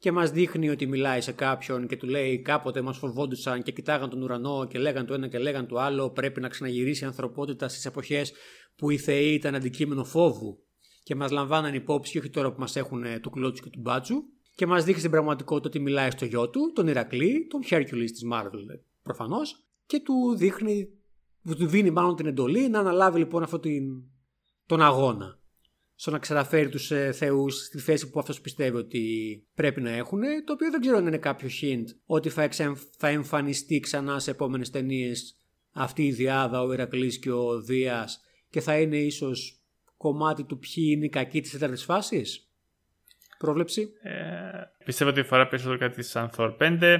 και μας δείχνει ότι μιλάει σε κάποιον και του λέει κάποτε μας φοβόντουσαν και κοιτάγαν τον ουρανό και λέγαν το ένα και λέγαν το άλλο πρέπει να ξαναγυρίσει η ανθρωπότητα στις εποχές που οι θεοί ήταν αντικείμενο φόβου και μας λαμβάναν υπόψη και όχι τώρα που μας έχουν του κλώτσου και του μπάτσου και μας δείχνει στην πραγματικότητα ότι μιλάει στο γιο του, τον Ηρακλή, τον Hercules της Marvel προφανώς. Και του δείχνει, του δίνει μάλλον την εντολή να αναλάβει λοιπόν αυτόν τον αγώνα στο να ξαναφέρει τους ε, θεούς στη θέση που αυτός πιστεύει ότι πρέπει να έχουν, το οποίο δεν ξέρω αν είναι κάποιο hint ότι θα, θα εμφανιστεί ξανά σε επόμενες ταινίες αυτή η διάδα, ο Ηρακλής και ο Δίας και θα είναι ίσως κομμάτι του ποιοι είναι οι κακοί της τέταρτης φάσης. Πρόβλεψη. Ε, πιστεύω ότι αφορά περισσότερο κάτι σαν Thor 5.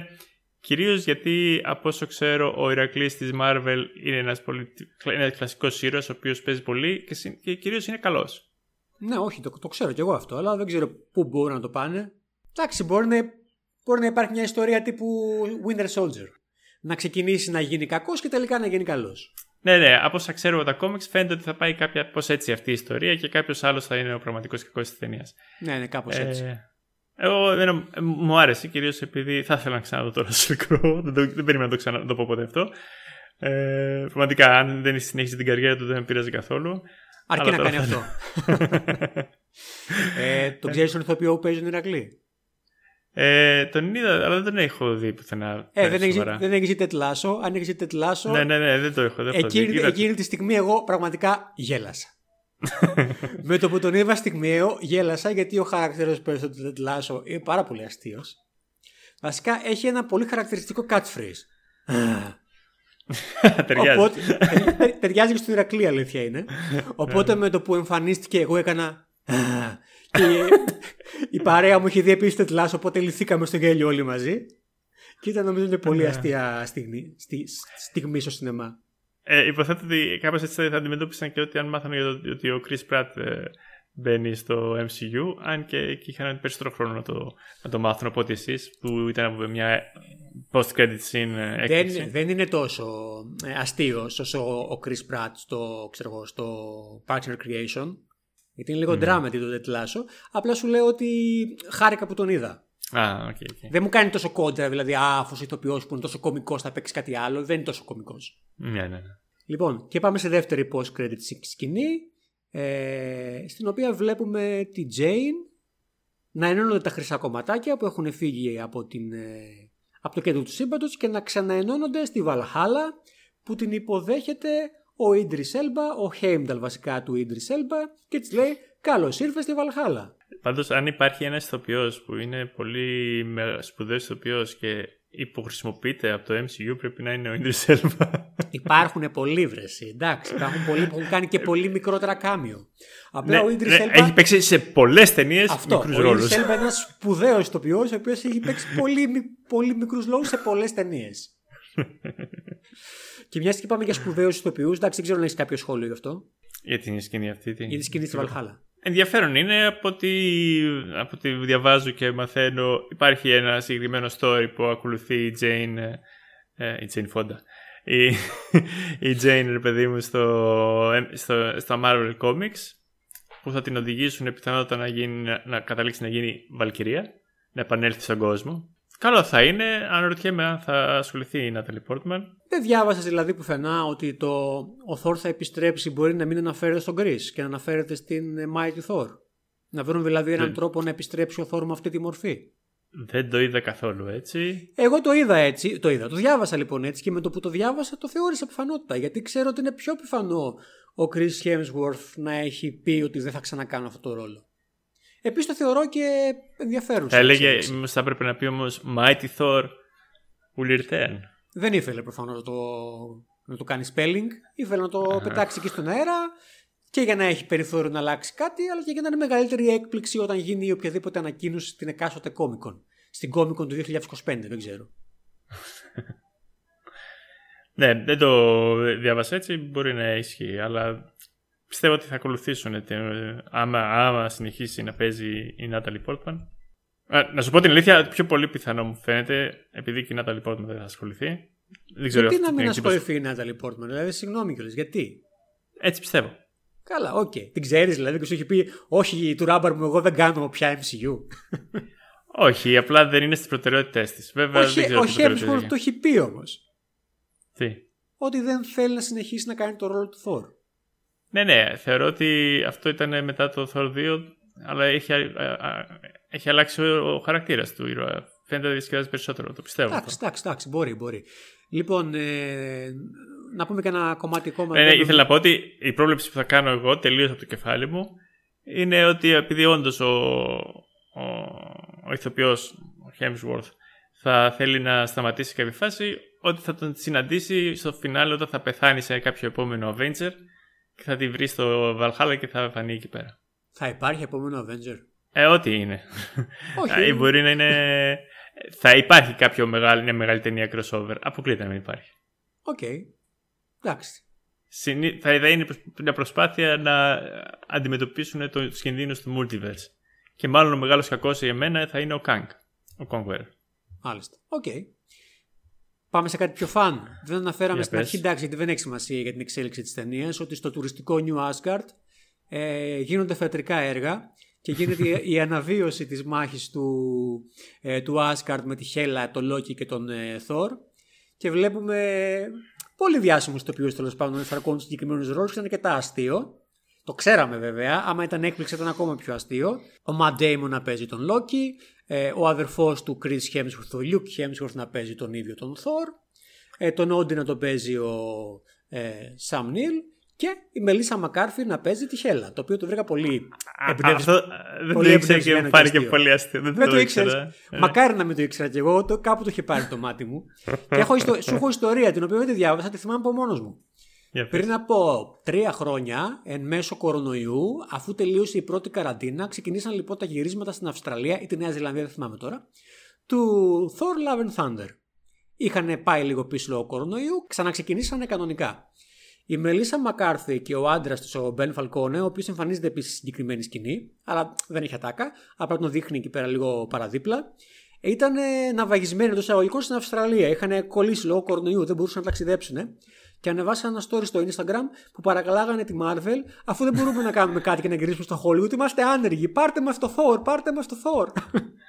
Κυρίως γιατί από όσο ξέρω ο Ηρακλής της Marvel είναι ένας, πολύ, ένας κλασικός ήρωας ο οποίος παίζει πολύ και, και κυρίως είναι καλός. Ναι, όχι, το, το ξέρω κι εγώ αυτό, αλλά δεν ξέρω πού μπορούν να το πάνε. Εντάξει, μπορεί να, μπορεί να υπάρχει μια ιστορία τύπου Winter Soldier. Να ξεκινήσει να γίνει κακός και τελικά να γίνει καλός. Ναι, ναι, από όσα ξέρω τα κόμιξ φαίνεται ότι θα πάει κάποια πώς έτσι αυτή η ιστορία και κάποιος άλλος θα είναι ο πραγματικός κακός της ταινίας. Ναι, ναι, κάπως έτσι. Ε, εγώ δεν, μου άρεσε κυρίως επειδή θα ήθελα να ξαναδώ τώρα στο μικρό. δεν, δεν περίμενα να το, ξανα, το πω ποτέ αυτό. Ε, πραγματικά, αν δεν συνέχισε την καριέρα του, δεν με πειράζει καθόλου. Αρκεί να κάνει αυτό. (laughs) ε, τον ξέρεις τον ηθοποιό που παίζει τον Ηρακλή; Ε, τον είδα, αλλά δεν τον έχω δει πουθενά. Ε, δεν έχεις δεν έχεις δει τετλάσο. Αν έχεις δει τετλάσο. Ναι, ναι, ναι, δεν το έχω. Δεν εκείνη, δει. εκείνη τη στιγμή εγώ πραγματικά γέλασα. (laughs) με το που τον είδα στιγμιαίο γέλασα γιατί ο χαρακτήρας που παίζει τον τετλάσο είναι πάρα πολύ αστείος. Βασικά έχει ένα πολύ χαρακτηριστικό catchphrase. (laughs) ταιριάζει. Οπότε, ταιριάζει και στο Ηρακλή, αλήθεια είναι. Οπότε με το που εμφανίστηκε, εγώ έκανα. και η παρέα μου είχε δει επίσης τετλά, οπότε λυθήκαμε στο γέλιο όλοι μαζί. Και ήταν νομίζω μια πολύ αστεία στιγμή, στιγμή στο σινεμά. Ε, υποθέτω ότι κάπως έτσι θα αντιμετώπισαν και ότι αν μάθανε ότι ο Chris Pratt ε, μπαίνει στο MCU, αν και εκεί είχαν περισσότερο χρόνο να το, να το μάθουν από ότι εσείς, που ήταν από μια post-credit scene ε, δεν, δεν είναι τόσο ε, αστείος όσο ο Chris Pratt στο, ξέρω, στο Parks and Recreation. Γιατί είναι λίγο mm. drama το τετλάσο. Απλά σου λέω ότι χάρηκα που τον είδα. Ah, okay, okay. Δεν μου κάνει τόσο κόντρα, δηλαδή, α, αφού ηθοποιός που είναι τόσο κωμικός θα παίξεις κάτι άλλο. Δεν είναι τόσο κωμικός. Ναι, ναι, ναι. Λοιπόν, και πάμε σε δεύτερη post-credit σκηνή ε, στην οποία βλέπουμε τη Jane να ενώνονται τα χρυσά κομματάκια που έχουν φύγει από, την, ε, από το κέντρο του σύμπαντος και να ξαναενώνονται στη Βαλχάλα που την υποδέχεται ο Ίντρις Έλμπα, ο Χέιμνταλ βασικά του Ίντρις Έλμπα και της λέει καλώς ήρθες στη Βαλχάλα. Πάντως αν υπάρχει ένας ηθοποιός που είναι πολύ σπουδαίος ηθοποιός και υποχρησιμοποιείται από το MCU πρέπει να είναι ο Ίντρις Έλβα. Υπάρχουν πολλοί βρεσί, εντάξει. Υπάρχουν πολλοί που έχουν κάνει και πολύ μικρότερα κάμιο. Απλά ναι, ο Ίντρις ναι, Έχει παίξει σε πολλές ταινίες μικρούς ρόλου. Ο Ίντρις Έλβα είναι ένας σπουδαίος ηθοποιός, ο οποίος έχει παίξει πολύ, πολύ μικρούς ρόλου σε πολλές ταινίες. και μιας και πάμε για σπουδαίους ηθοποιούς, εντάξει, δεν ξέρω αν έχεις κάποιο σχόλιο γι' αυτό. Για την σκηνή αυτή. Την... Για τη σκηνή στη Βαλχάλα. Ενδιαφέρον είναι από ό,τι, από ό,τι διαβάζω και μαθαίνω υπάρχει ένα συγκεκριμένο story που ακολουθεί η Jane, ε, η Jane Fonda. Η, η Jane, ρε παιδί μου, στο, στο, στα Marvel Comics που θα την οδηγήσουν πιθανότατα να, γίνει, να καταλήξει να γίνει Βαλκυρία, να επανέλθει στον κόσμο. Καλό θα είναι, αν ρωτιέμαι αν θα ασχοληθεί η Νάταλι Πόρτμαν. Δεν διάβασε δηλαδή πουθενά ότι το, ο Θόρ θα επιστρέψει μπορεί να μην αναφέρεται στον Κρι και να αναφέρεται στην Mighty Thor. Να βρουν δηλαδή έναν Δεν- τρόπο να επιστρέψει ο Θόρ με αυτή τη μορφή. Δεν το είδα καθόλου έτσι. Εγώ το είδα έτσι, το είδα, το διάβασα λοιπόν έτσι και με το που το διάβασα το θεώρησα πιθανότητα γιατί ξέρω ότι είναι πιο πιθανό ο Chris Hemsworth να έχει πει ότι δεν θα ξανακάνω αυτό το ρόλο. Επίσης το θεωρώ και ενδιαφέρον. Θα σαν έλεγε, εξέλιξη. μήπως θα έπρεπε να πει όμως Mighty Thor will return; Δεν ήθελε προφανώς να το, να το κάνει spelling, ήθελε να το πετάξει εκεί στον αέρα και για να έχει περιθώριο να αλλάξει κάτι, αλλά και για να είναι μεγαλύτερη έκπληξη όταν γίνει οποιαδήποτε ανακοίνωση στην εκάστοτε Comic Con. Στην Comic Con του 2025, δεν ξέρω. (laughs) Ναι, δεν το διάβασα έτσι, μπορεί να ισχύει, αλλά πιστεύω ότι θα ακολουθήσουν τε- άμα, άμα συνεχίσει να παίζει η Natalie Portman. Α, να σου πω την αλήθεια, πιο πολύ πιθανό μου φαίνεται, επειδή και η Natalie Portman δεν θα ασχοληθεί. Δεν ξέρω γιατί αυτή να την μην εκτύπωση. ασχοληθεί η Νάταλι Πόρτμαν, δηλαδή συγγνώμη κιόλας, γιατί; Έτσι πιστεύω. Καλά, οκ. Την ξέρεις δηλαδή και σου έχει πει, Όχι, του ράμπαρ μου, εγώ δεν κάνω πια MCU. Όχι, απλά δεν είναι στις προτεραιότητές της. Βέβαια, όχι, δεν ξέρω ο τι προτεραιότητες Hemsworth έχει. το έχει πει όμως. Τι; Ότι δεν θέλει να συνεχίσει να κάνει το ρόλο του Thor. Ναι, ναι, θεωρώ ότι αυτό ήταν μετά το Thor 2, αλλά έχει, α, α, έχει αλλάξει ο, ο χαρακτήρας του ήρωα. Φαίνεται ότι διασκεδάζει περισσότερο, το πιστεύω. αυτό. Εντάξει, εντάξει, εντάξει, μπορεί, μπορεί. Λοιπόν, ε, να πούμε και ένα κομμάτι ακόμα. Ναι, ναι, Δεν- ήθελα να πω ότι η πρόβλεψη που θα κάνω εγώ τελείως από το κεφάλι μου είναι ότι επειδή όντως ο, ο, ο ηθοποιός, ο Hemsworth, θα θέλει να σταματήσει σε κάποια φάση, ότι θα τον συναντήσει στο φινάλε όταν θα πεθάνει σε κάποιο επόμενο Avengers και θα τη βρεις στο Valhalla και θα φανεί εκεί πέρα. Θα υπάρχει επόμενο Avengers. Ε, ό,τι είναι. (laughs) Όχι. Ε, Μπορεί να είναι. Θα υπάρχει κάποιο μεγάλη, μια μεγάλη ταινία crossover. Αποκλείται να μην υπάρχει. Οκ. Εντάξει. Συνή- Θα θα είναι μια προσπάθεια να αντιμετωπίσουν το- τους κινδύνους του multiverse. Και μάλλον ο μεγάλος κακός για μένα θα είναι ο Kang. Ο Conqueror. Μάλιστα. Οκ. Πάμε σε κάτι πιο fun. Δεν αναφέραμε Για στην πες. αρχή, εντάξει, γιατί δεν έχει σημασία για την εξέλιξη της ταινίας, ότι στο τουριστικό New Asgard ε, γίνονται θεατρικά έργα και γίνεται η- η (laughs) αναβίωση της μάχης του, ε, του Asgard με τη Χέλα, τον Loki και τον ε, Thor και βλέπουμε πολύ διάσημους ηθοποιούς τέλος πάντων να ενσαρκώνουν συγκεκριμένους ρόλους και είναι αρκετά αστείο. Το ξέραμε βέβαια, άμα ήταν έκπληξη ήταν ακόμα πιο αστείο. Ο Matt Damon να παίζει τον Loki, ε, ο αδερφός του Chris Hemsworth, ο Luke Hemsworth να παίζει τον ίδιο τον Thor, ε, τον Όντι να τον παίζει ο ε, Sam Neill και η Μελίσσα Μακάρφι να παίζει τη Χέλα, το οποίο το βρήκα πολύ εμπνευσ- Αυτό ε, δεν πολύ το ήξερα και εμπνευσμένο μου φάνηκε αστείο. πολύ αστείο. Δεν, Δεν το ήξερα. ήξερες. Ε, Μακάρι να μην το ήξερα κι εγώ. Το, κάπου το είχε πάρει το μάτι μου. (laughs) και έχω, ιστο- σου έχω ιστορία την οποία δεν τη διάβασα, τη θυμάμαι από μόνος μου. Για πες. Πριν από τρία χρόνια, εν μέσω κορονοϊού, αφού τελείωσε η πρώτη καραντίνα, ξεκινήσαν λοιπόν τα γυρίσματα στην Αυστραλία ή τη Νέα Ζηλανδία, δεν θυμάμαι τώρα, του Thor Love and Thunder. Είχαν πάει λίγο πίσω λόγω κορονοϊού, ξαναξεκινήσανε κανονικά. Η Μελίσσα Μακάρθη και ο άντρας της, ο Μπεν Φαλκόνε, ο οποίος εμφανίζεται επίσης στη συγκεκριμένη σκηνή, αλλά δεν έχει ατάκα, απλά τον δείχνει εκεί πέρα λίγο παραδίπλα, ήταν ναυαγισμένοι εντός εισαγωγικών στην Αυστραλία. Είχαν κολλήσει λόγω κορονοϊού, δεν μπορούσαν να ταξιδέψουν. Και ανεβάσαν ένα story στο Instagram που παρακαλάγανε τη Marvel, αφού δεν μπορούμε να κάνουμε κάτι και να γυρίσουμε στο Hollywood, είμαστε άνεργοι. Πάρτε μας το Thor, πάρτε μας το Thor.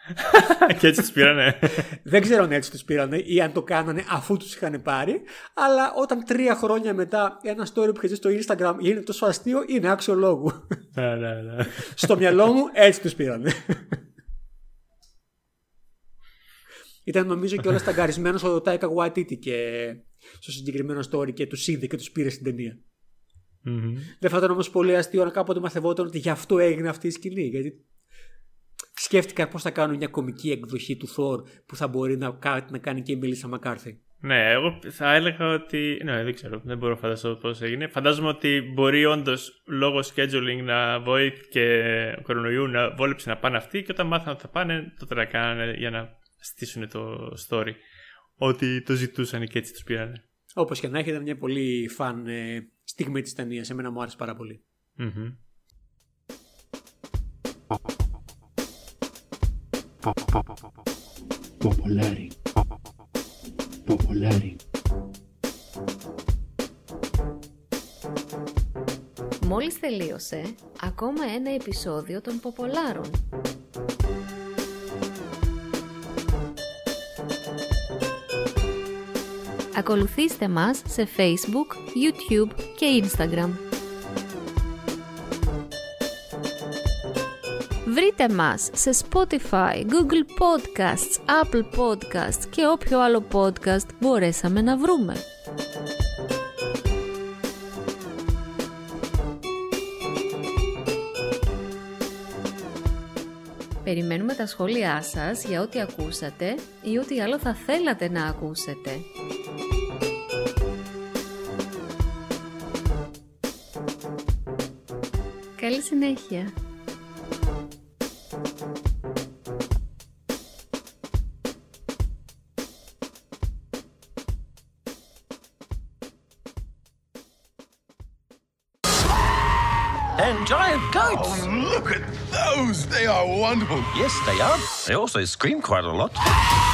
(laughs) και έτσι τους πήρανε. Δεν ξέρω αν έτσι τους πήρανε ή αν το κάνανε αφού τους είχαν πάρει. Αλλά όταν τρία χρόνια μετά ένα story που είχε στο Instagram γίνεται τόσο αστείο, είναι άξιο λόγου. ναι, ναι, ναι. στο μυαλό μου έτσι τους πήρανε. Ήταν νομίζω και όλα σταγκαρισμένος ο Τάικα Waititi και στο συγκεκριμένο story και τους είδε και τους πήρε στην ταινία. Μμμ. Δεν θα ήταν όμως πολύ αστείο να κάποτε μαθευόταν ότι γι' αυτό έγινε αυτή η σκηνή. Γιατί σκέφτηκα πώς θα κάνουν μια κομική εκδοχή του Thor που θα μπορεί να, κα- να κάνει και η Μελίσσα Μακάρθη. Ναι, εγώ θα έλεγα ότι. Ναι, δεν ξέρω, δεν μπορώ να φανταστώ πώς έγινε. Φαντάζομαι ότι μπορεί όντως λόγω scheduling να βοήθησε και κορονοϊού να βόλεψε να πάνε αυτοί και όταν μάθαν ότι θα πάνε, τότε να κάνανε για να στήσουν το story. Ότι το ζητούσαν και έτσι τους πήρανε. Όπως και να έχει, ήταν μια πολύ φαν ε, στιγμή της ταινίας. Εμένα μου άρεσε πάρα πολύ. Μμμ. Popolari. Popolari. Μόλις τελείωσε ακόμα ένα επεισόδιο των Ποπολάρων. Ακολουθήστε μας σε Facebook, YouTube και Instagram. βρείτε μας σε Spotify, Google Podcasts, Apple Podcasts και όποιο άλλο podcast μπορέσαμε να βρούμε. Περιμένουμε τα σχόλιά σας για ό,τι ακούσατε ή ό,τι άλλο θα θέλατε να ακούσετε. συνέχεια! and giant goats. Oh, look at those! They are wonderful. Yes, they are. They also scream quite a lot.